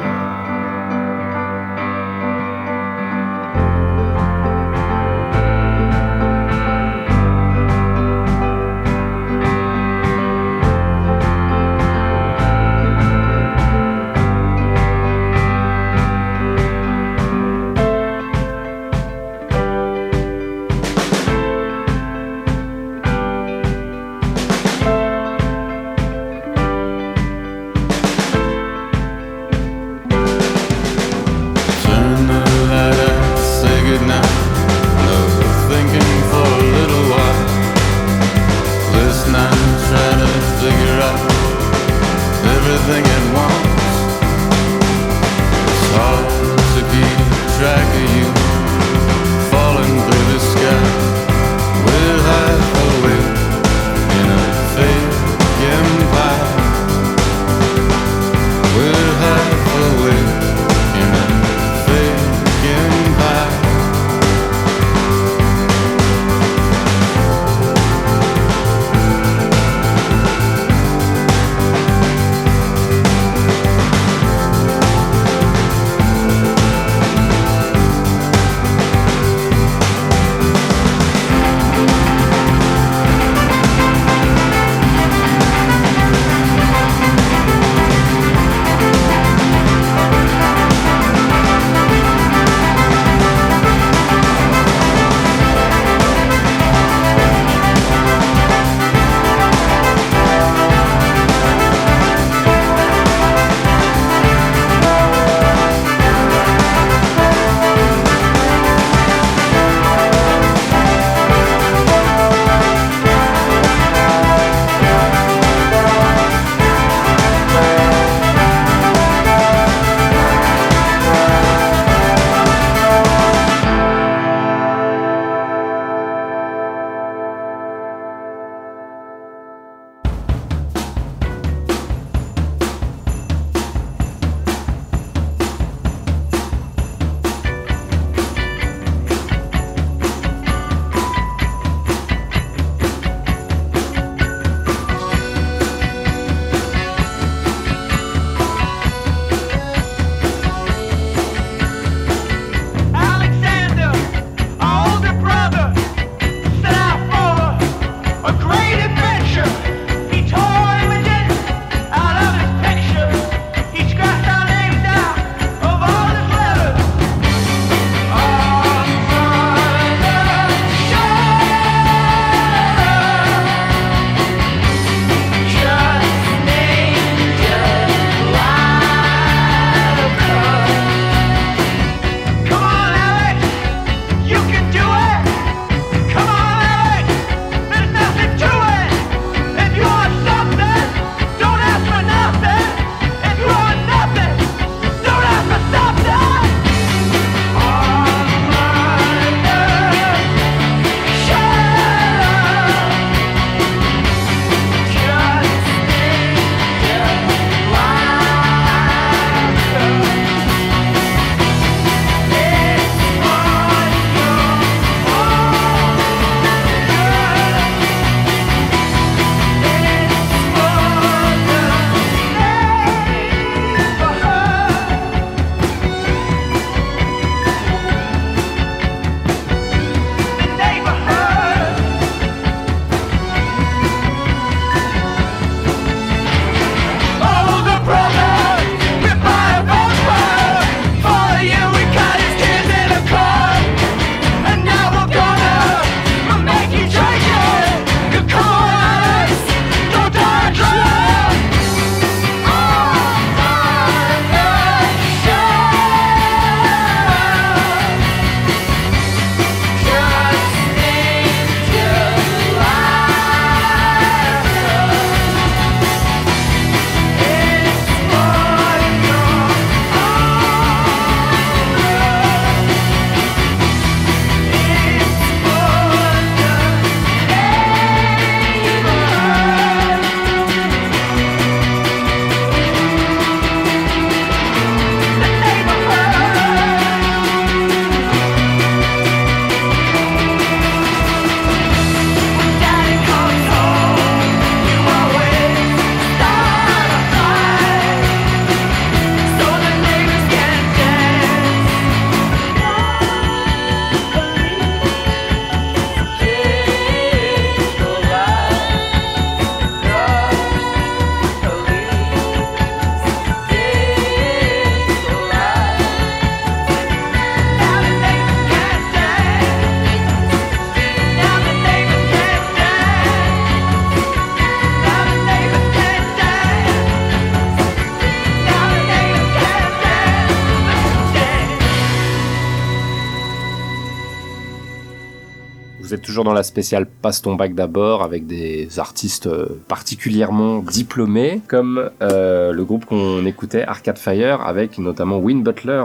Toujours dans la spéciale Passe ton bac d'abord avec des artistes euh, particulièrement diplômés comme euh, le groupe qu'on écoutait Arcade Fire avec notamment Win Butler.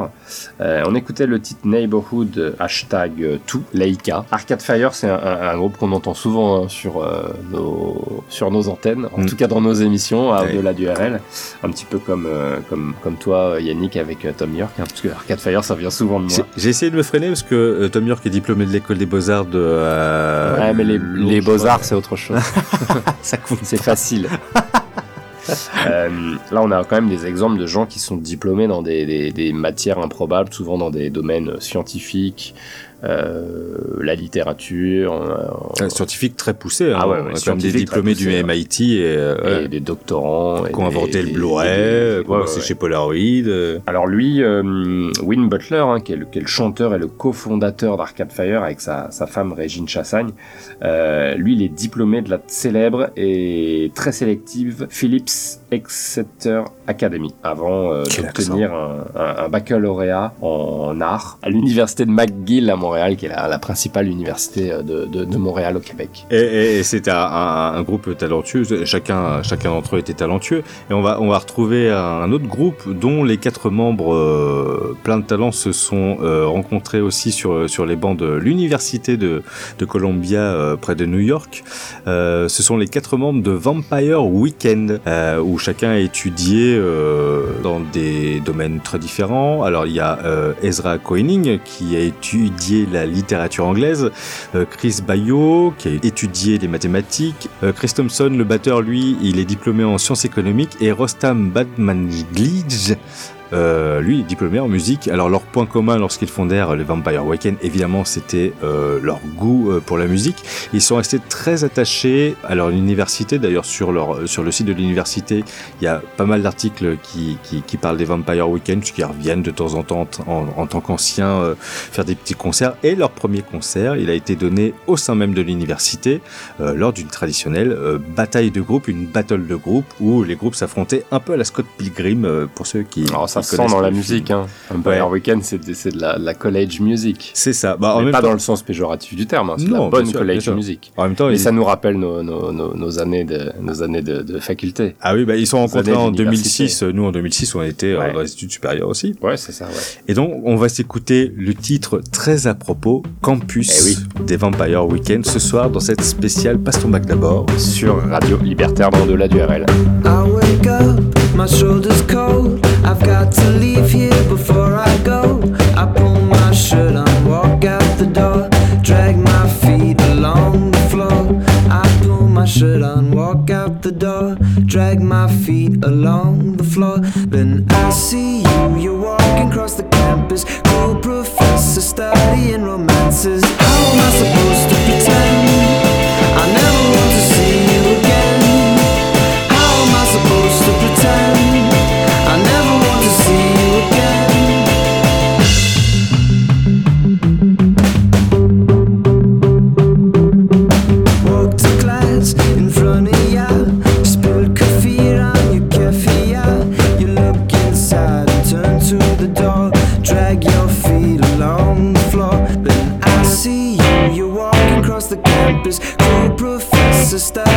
Euh, on écoutait le titre Neighborhood hashtag tout Leica. Arcade Fire c'est un, un- un groupe qu'on entend souvent hein, sur euh, nos sur nos antennes, en Mm. tout cas dans nos émissions Ouais. au-delà du RL, un petit peu comme euh, comme comme toi Yannick avec euh, Tom York, hein, parce que Arcade Fire ça vient souvent de moi. J'ai- essayé de me freiner parce que euh, Tom York est diplômé de l'école des beaux-arts de. euh, Ouais, mais les, beaux-arts, c'est autre chose. C'est facile. Euh, là, on a quand même des exemples de gens qui sont diplômés dans des, des- des matières improbables, souvent dans des domaines scientifiques, euh, la littérature. euh, Un scientifique très poussé. hein. Ah ouais, ouais, même des diplômés poussé, du ouais. MIT et, euh, et des doctorants. qui ont inventé le Blu-ray, des- euh, chez Polaroid. euh. Alors lui, euh, Win Butler, hein, qui, est le, qui est le chanteur et le cofondateur d'Arcade Fire avec sa, sa femme Régine Chassagne, euh, lui, il est diplômé de la célèbre et très sélective Philips Exeter Academy avant euh, d'obtenir un, un- un baccalauréat en art à l'université de McGill à Montréal, qui est la, la principale université euh, de, de- de Montréal au Québec. Et, et- et c'était un, un- un groupe talentueux. Chacun, chacun d'entre eux était talentueux. Et on va, on va retrouver un, autre groupe dont les quatre membres euh, plein de talent se sont euh, rencontrés aussi sur, sur les bancs de l'université de, de Columbia euh, près de New York. Euh, ce sont les quatre membres de Vampire Weekend euh, chacun a étudié euh, dans des domaines très différents. Alors il y a euh, Ezra Koenig qui a étudié la littérature anglaise, euh, Chris Bayo qui a étudié les mathématiques, Chris Thompson le batteur lui il est diplômé en sciences économiques et Rostam Badmanglij euh, lui, diplômé en musique. Alors, leur point commun lorsqu'ils fondèrent les Vampire Weekend, évidemment, c'était euh, leur goût euh, pour la musique. Ils sont restés très attachés à leur université. D'ailleurs, sur leur sur le site de l'université, il y a pas mal d'articles qui, qui, qui parlent des Vampire Weekend, puisqu'ils reviennent de temps en temps en, en tant qu'anciens euh, faire des petits concerts. Et leur premier concert, il a été donné au sein même de l'université euh, lors d'une traditionnelle euh, bataille de groupe, une battle de groupe où les groupes s'affrontaient un peu à la Scott Pilgrim euh, pour ceux qui. Qui se sent dans la musique. Hein. Vampire Weekend, c'est de, de la, de la college music. C'est ça. Bah, en Mais même pas temps- dans le sens péjoratif du terme. hein. C'est de la bonne sûr, college music. En même temps, Mais ils- ça nous rappelle nos, nos, nos, nos années de nos années de, de faculté. Ah oui, bah, ils sont rencontrés en d'université. 2006. Nous, en 2006, on était euh, Ouais. dans les études supérieures aussi. Ouais, c'est ça. Ouais. Et donc, on va s'écouter le titre très à propos, Campus des Vampire Weekend, ce soir dans cette spéciale Passe ton bac d'abord. Sur Radio Libertaire dans delà du RL. I wake up, my shoulders cold. I've got to leave here before I go. I pull my shirt on, walk out the door, drag my feet along the floor. I pull my shirt on, walk out the door, drag my feet along the floor. Then I see you, you're walking across the campus. Cool professor studying romances. just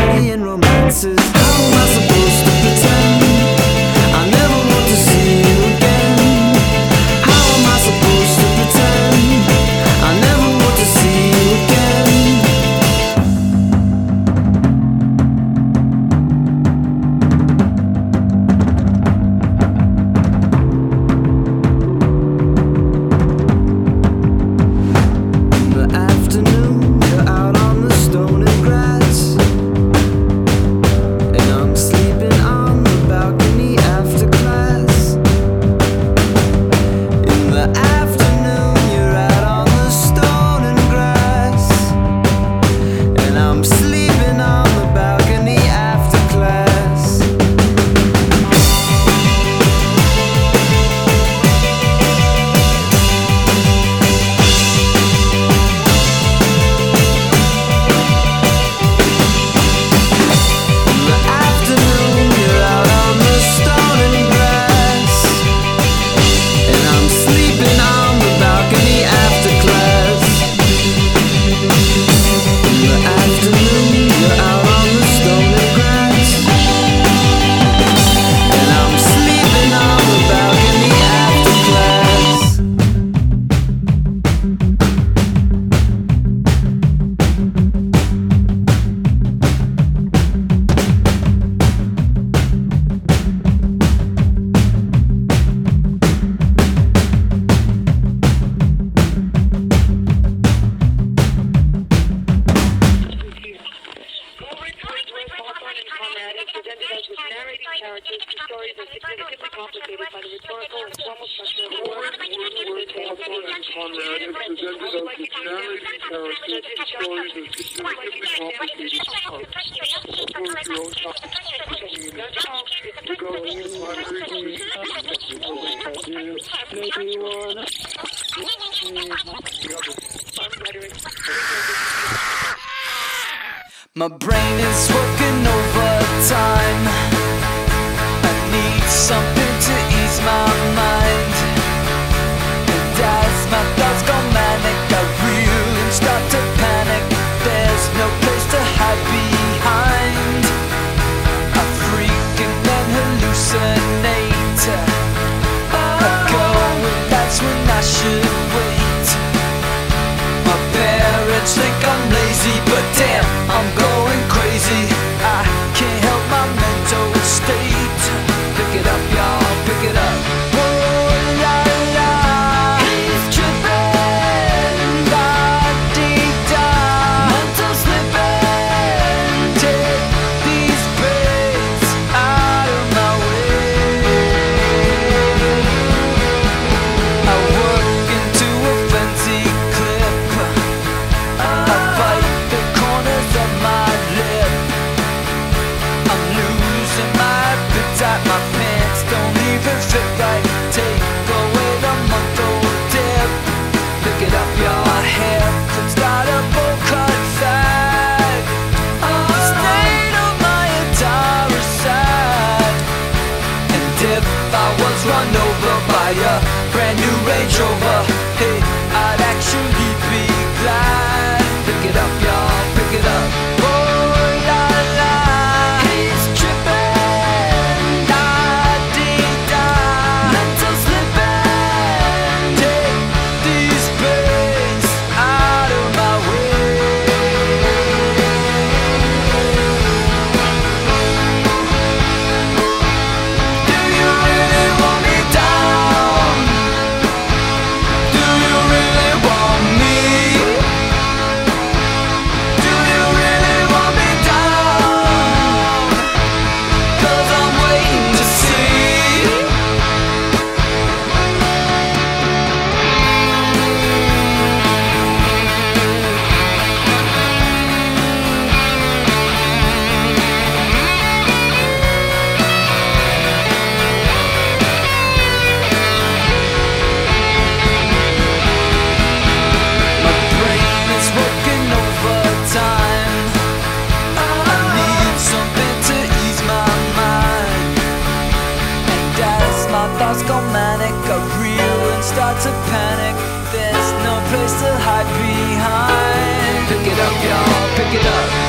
Pick it up, y'all, pick it up.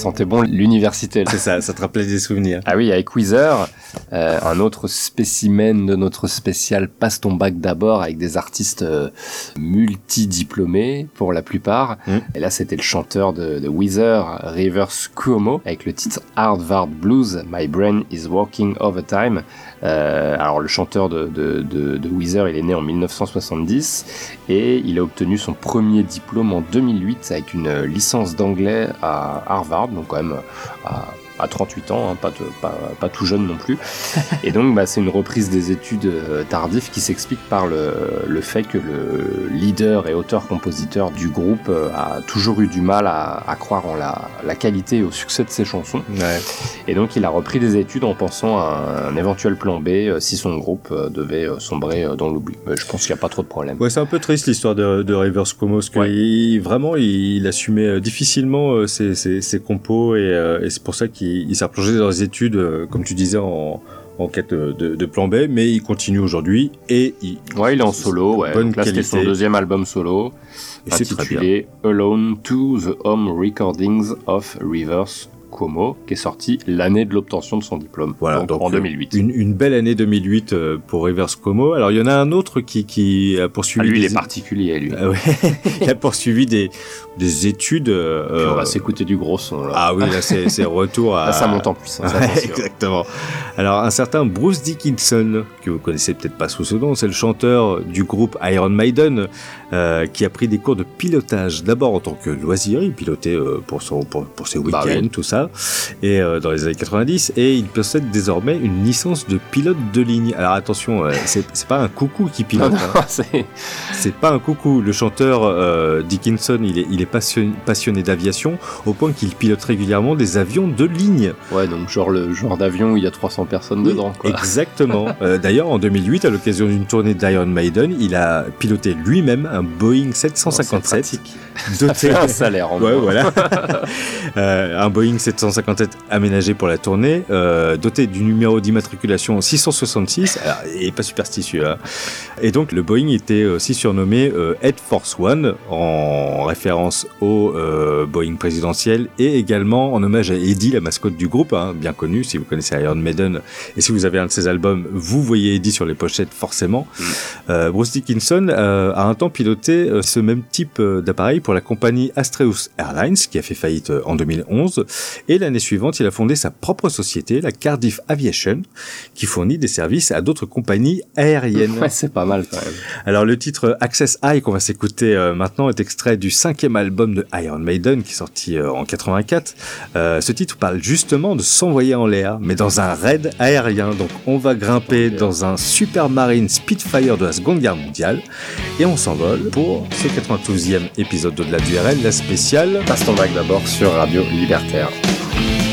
Sentait bon l'université. C'est ça, ça te rappelait des souvenirs. Ah oui, avec Weezer, euh, un autre spécimen de notre spécial Passe ton bac d'abord avec des artistes euh, multidiplômés pour la plupart. Et là, c'était le chanteur de, de Weezer, Rivers Cuomo, avec le titre Hardvard Blues, My Brain is Working Overtime. Euh, alors, le chanteur de, de, de, de Weezer, il est né en 1970 et il a obtenu son premier diplôme en 2008 avec une licence d'anglais à Harvard, donc quand même à, à 38 ans, hein, pas, de- pas, pas tout jeune non plus. Et donc, bah, c'est une reprise des études euh, tardives qui s'explique par le, le fait que le leader et auteur-compositeur du groupe euh, a toujours eu du mal à, à croire en la, la qualité et au succès de ses chansons. Et donc, il a repris des études en pensant à un éventuel plan B euh, si son groupe devait sombrer dans l'oubli. Je pense qu'il n'y a pas trop de problème. Ouais, c'est un peu triste l'histoire de, de Rivers Cuomo, parce que il- vraiment, il, il assumait difficilement ses, ses, ses compos, et, et c'est pour ça qu'il il s'est replongé dans les études, euh, comme tu disais, en, en quête de, plan B, mais il continue aujourd'hui et il, Ouais, il est en solo, ouais. Bonne Donc là, c'était son deuxième album solo, Et intitulé Alone to the Home Recordings of Rivers Cuomo, qui est sorti l'année de l'obtention de son diplôme, Voilà, donc, en euh, 2008. Une, une belle année 2008 euh, pour Rivers Cuomo. Alors il y en a un autre qui, qui a poursuivi. Ah, lui, il est particulier, lui. Ah ouais. il a poursuivi des, des études. euh, on va euh, s'écouter du gros son, là. Ah oui, là c'est retour à. Là, ça monte en puissance, Ouais, attention. exactement. Alors un certain Bruce Dickinson, que vous connaissez peut-être pas sous ce nom, c'est le chanteur du groupe Iron Maiden, euh, qui a pris des cours de pilotage. D'abord en tant que loisir, il pilotait euh, pour son pour, pour ses week-ends, Bah oui. tout ça, et euh, dans les années 90, et il possède désormais une licence de pilote de ligne. Alors attention, euh, c'est pas un coucou qui pilote. Hein. c'est- pas un coucou. Le chanteur euh, Dickinson, il est, il est passionné, passionné d'aviation au point qu'il pilote régulièrement des avions de ligne. Ouais, donc genre le genre d'avion où il y a 300 personnes dedans, quoi. Exactement. D'ailleurs, en 2008, à l'occasion d'une tournée d'Iron Maiden, il a piloté lui-même un Boeing 757 Ça fait un salaire, en Ouais, voilà. Un Boeing 757 aménagé pour la tournée, euh, doté du numéro d'immatriculation 666. Alors, il pas superstitieux. hein. Et donc, le Boeing était aussi surnommé euh, Air Force One en référence au euh, Boeing présidentiel et également en hommage à Eddie, la mascotte du groupe, hein, bien connu si vous connaissez Iron Maiden. Et si vous avez un de ses albums, vous voyez Eddie sur les pochettes forcément. Euh, Bruce Dickinson euh, a un temps piloté ce même type d'appareil pour la compagnie Astreus Airlines, qui a fait faillite en 2011. Et l'année suivante, il a fondé sa propre société, la Cardiff Aviation, qui fournit des services à d'autres compagnies aériennes. Ouais, c'est pas mal, quand même. Alors le titre Access High qu'on va s'écouter euh, maintenant est extrait du cinquième album de Iron Maiden qui est sorti euh, en 84. Euh, ce titre parle justement de s'envoyer en l'air, mais dans un raid aérien. Donc on va grimper dans un Supermarine Spitfire de la Seconde Guerre mondiale et on s'envole pour ce 92e épisode d'Au-delà du RL, la spéciale. Passe ton bac d'abord sur Radio Libertaire. Bye.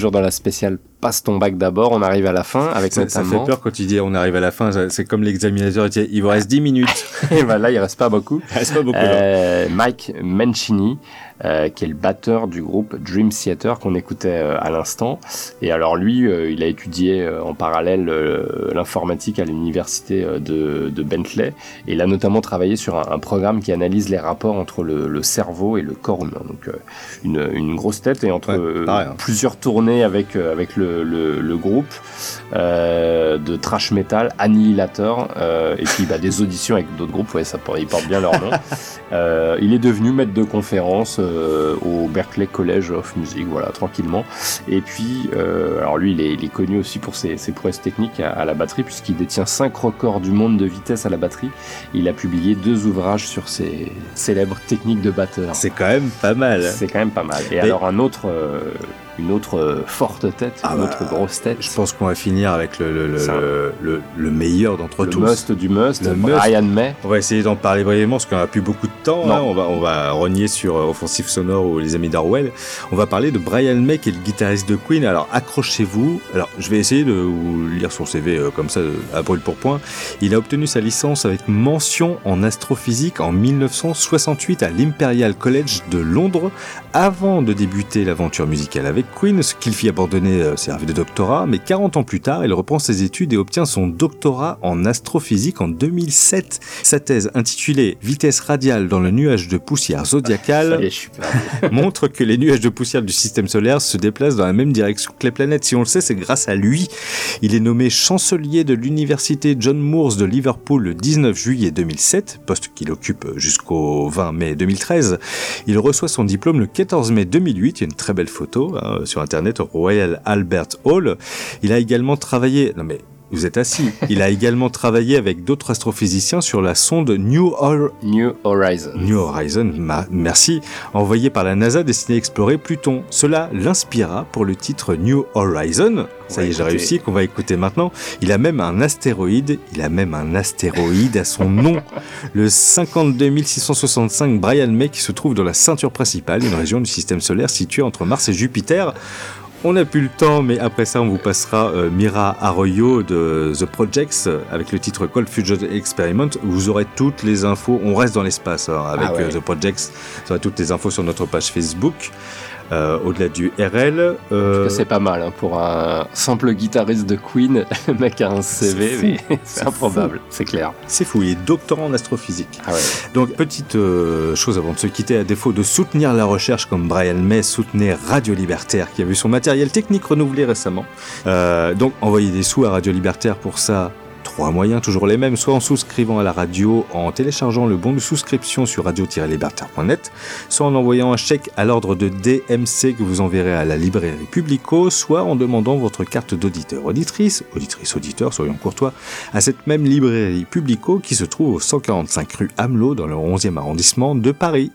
Toujours dans la spéciale Passe ton bac d'abord. On arrive à la fin avec Ça, ça notamment. fait peur quand tu dis on arrive à la fin, ça- c'est comme l'examinateur, il dit il vous reste 10 minutes. Et ben là, il reste pas beaucoup. Il reste pas beaucoup. Euh, Mike Mancini, euh, qui est le batteur du groupe Dream Theater qu'on écoutait euh, à l'instant. Et alors lui, euh, il a étudié euh, en parallèle l'informatique à l'université de, de Bentley. Et il a notamment travaillé sur un, un programme qui analyse les rapports entre le, le cerveau et le corps humain. Donc une, une grosse tête et entre pareil, hein. plusieurs tournées avec, avec le, le, le groupe de trash metal, Annihilator, et puis bah, des auditions avec d'autres groupes, ouais, ça, ils portent bien leur nom. Il est devenu maître de conférence euh, au Berklee College of Music, voilà, tranquillement. Et puis, euh, alors lui, il est, il est connu aussi pour ses, ses prouesses techniques à, à la batterie, puisqu'il détient cinq records du monde de vitesse à la batterie. Il a publié deux ouvrages sur ses célèbres techniques de batteur. C'est quand même pas mal. C'est quand même pas mal. Et Mais- alors un autre, euh, une autre euh, forte tête, Ah une bah, autre grosse tête. Je pense qu'on va finir avec le, le, le, le, le- le meilleur d'entre Le tous. must du must, Le must. Brian May. On va essayer d'en parler brièvement parce qu'on n'a plus beaucoup de temps. Non. hein. On, va, on va rogner sur euh, Offensive Sonore ou les amis d'Orwell. On va parler de Brian May qui est le guitariste de Queen. Alors accrochez-vous. Alors je vais essayer de vous lire son CV euh, comme ça à brûle pour point. Il a obtenu sa licence avec mention en astrophysique en 1968 à l'Imperial College de Londres avant de débuter l'aventure musicale avec Queen, ce qu'il fit abandonner euh, ses rêves de doctorat, mais 40 ans plus tard, il reprend ses études et obtient son doctorat en astrophysique en 2007. Sa thèse intitulée Vitesse radiale dans le nuage de poussière zodiacale perdu. montre que les nuages de poussière du système solaire se déplacent dans la même direction que les planètes. Si on le sait, c'est grâce à lui. Il est nommé chancelier de l'université John Moores de Liverpool le 19 juillet 2007, poste qu'il occupe jusqu'au 20 mai 2013. Il reçoit son diplôme le 14 mai 2008. Il y a une très belle photo hein, sur internet au Royal Albert Hall. Il a également travaillé. Non mais. Vous êtes assis. Il a également travaillé avec d'autres astrophysiciens sur la sonde New, New Horizon. New Horizon, ma- merci, envoyé par la NASA destiné à explorer Pluton. Cela l'inspira pour le titre New Horizon. Ça y est, j'ai réussi, qu'on va écouter maintenant. Il a même un astéroïde, il a même un astéroïde à son nom. Le 52 665 Brian May qui se trouve dans la ceinture principale, une région du système solaire située entre Mars et Jupiter. On n'a plus le temps, mais après ça, on vous passera euh, Mira Arroyo de The Projects euh, avec le titre Cold Fusion Experiment. Vous aurez toutes les infos. On reste dans l'espace hein, avec Ah ouais. euh, The Projects. Vous aurez toutes les infos sur notre page Facebook. Euh, Au-delà du RL. euh, C'est pas mal hein, pour un simple guitariste de Queen. Le mec a un CV, mais c'est improbable, c'est clair. C'est fou, il est doctorant en astrophysique. Ah ouais. Donc, petite euh, chose avant de se quitter, à défaut de soutenir la recherche comme Brian May soutenait Radio Libertaire, qui a vu son matériel technique renouvelé récemment. Donc, envoyez des sous à Radio Libertaire pour ça. Trois moyens, toujours les mêmes, soit en souscrivant à la radio, en téléchargeant le bon de souscription sur radio-libertaire.net, soit en envoyant un chèque à l'ordre de DMC que vous enverrez à la librairie Publico, soit en demandant votre carte d'auditeur auditrice, auditrice auditeur, soyons courtois, à cette même librairie Publico qui se trouve au 145 rue Hamelot dans le 11e arrondissement de Paris.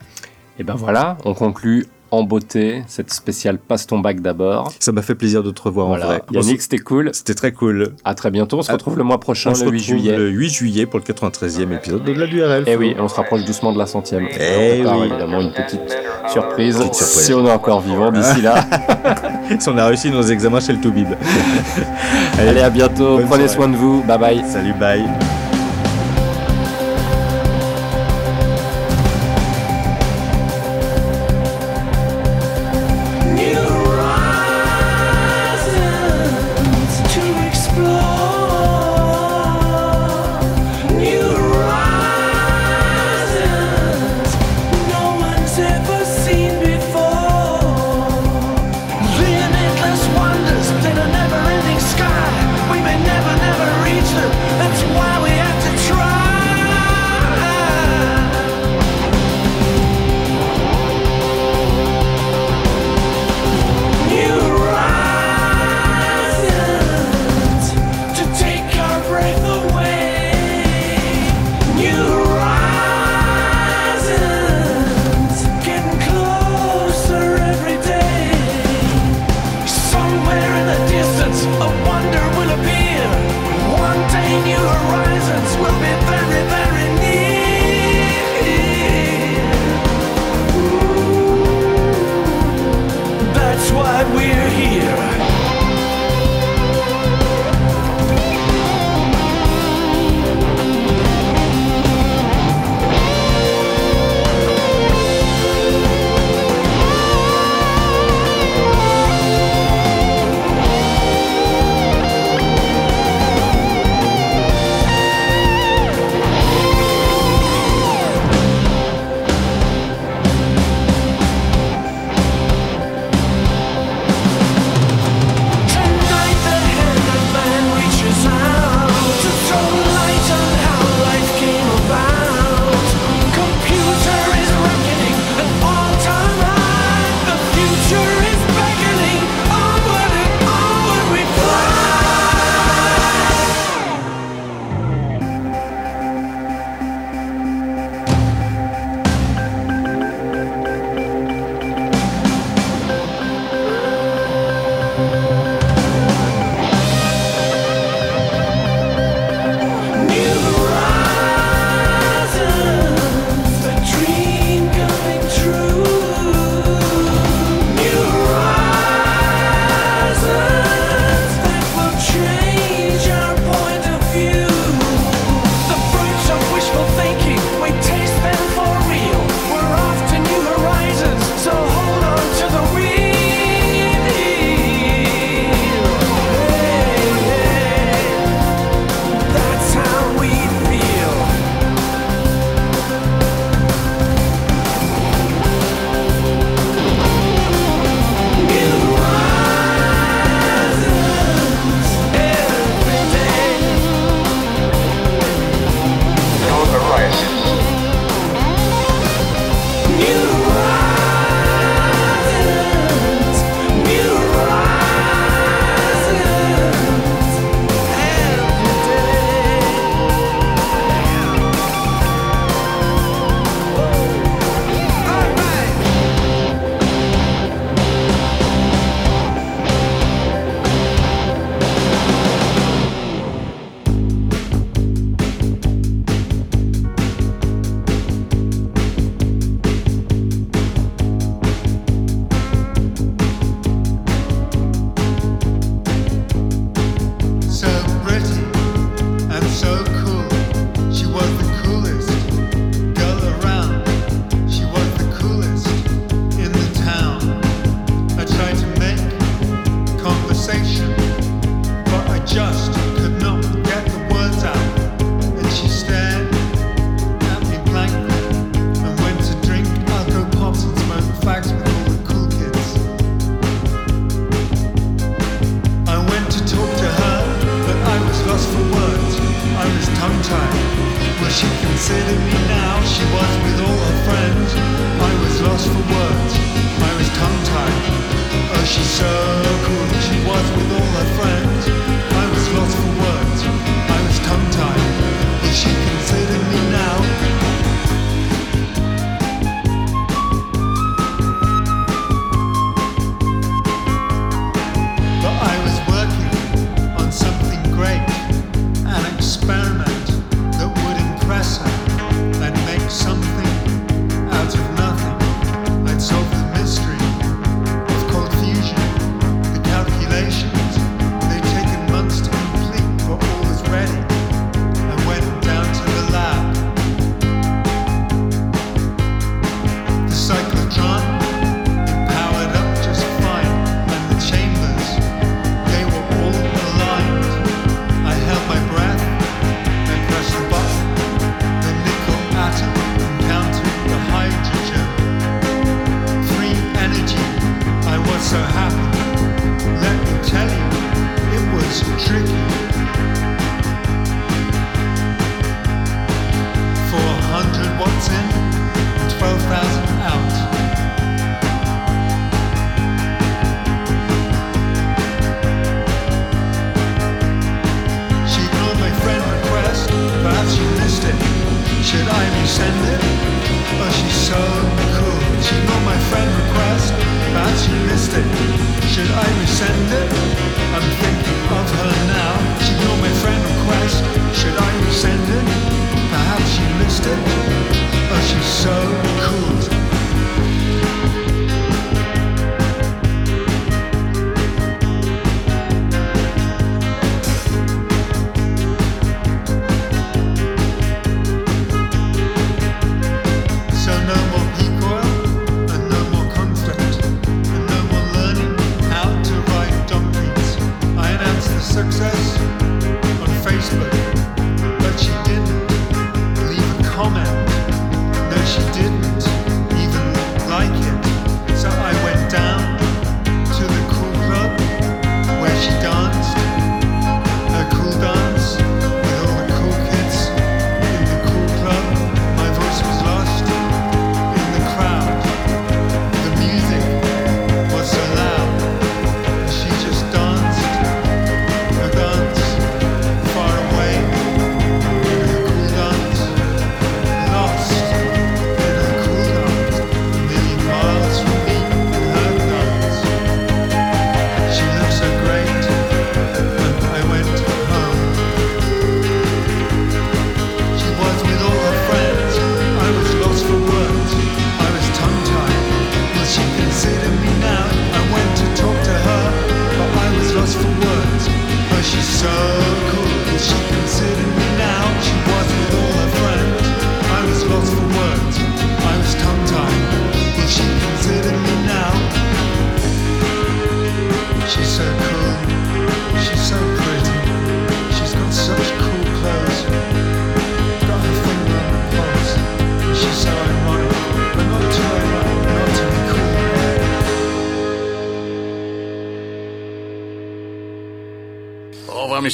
Et ben voilà, on conclut en beauté cette spéciale Passe ton bac d'abord. Ça m'a fait plaisir de te revoir Voilà. en vrai. Yannick, c'était cool. C'était très cool. À très bientôt. On se retrouve le mois prochain, On le 8 retrouve juillet. Le 8 juillet pour le 93e épisode de la l'URL. Et oui, on se rapproche doucement de la centième. Eh on oui. évidemment une petite surprise, Petite surprise. si on est encore vivant d'ici là. si on a réussi nos examens chez le Toubib. Allez, à bientôt. Bonne Prenez soirée. soin de vous. Bye bye. Salut, bye.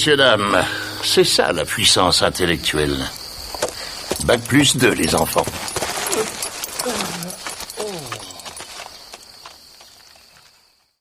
messieurs, dames. C'est ça la puissance intellectuelle. Bac plus deux, les enfants.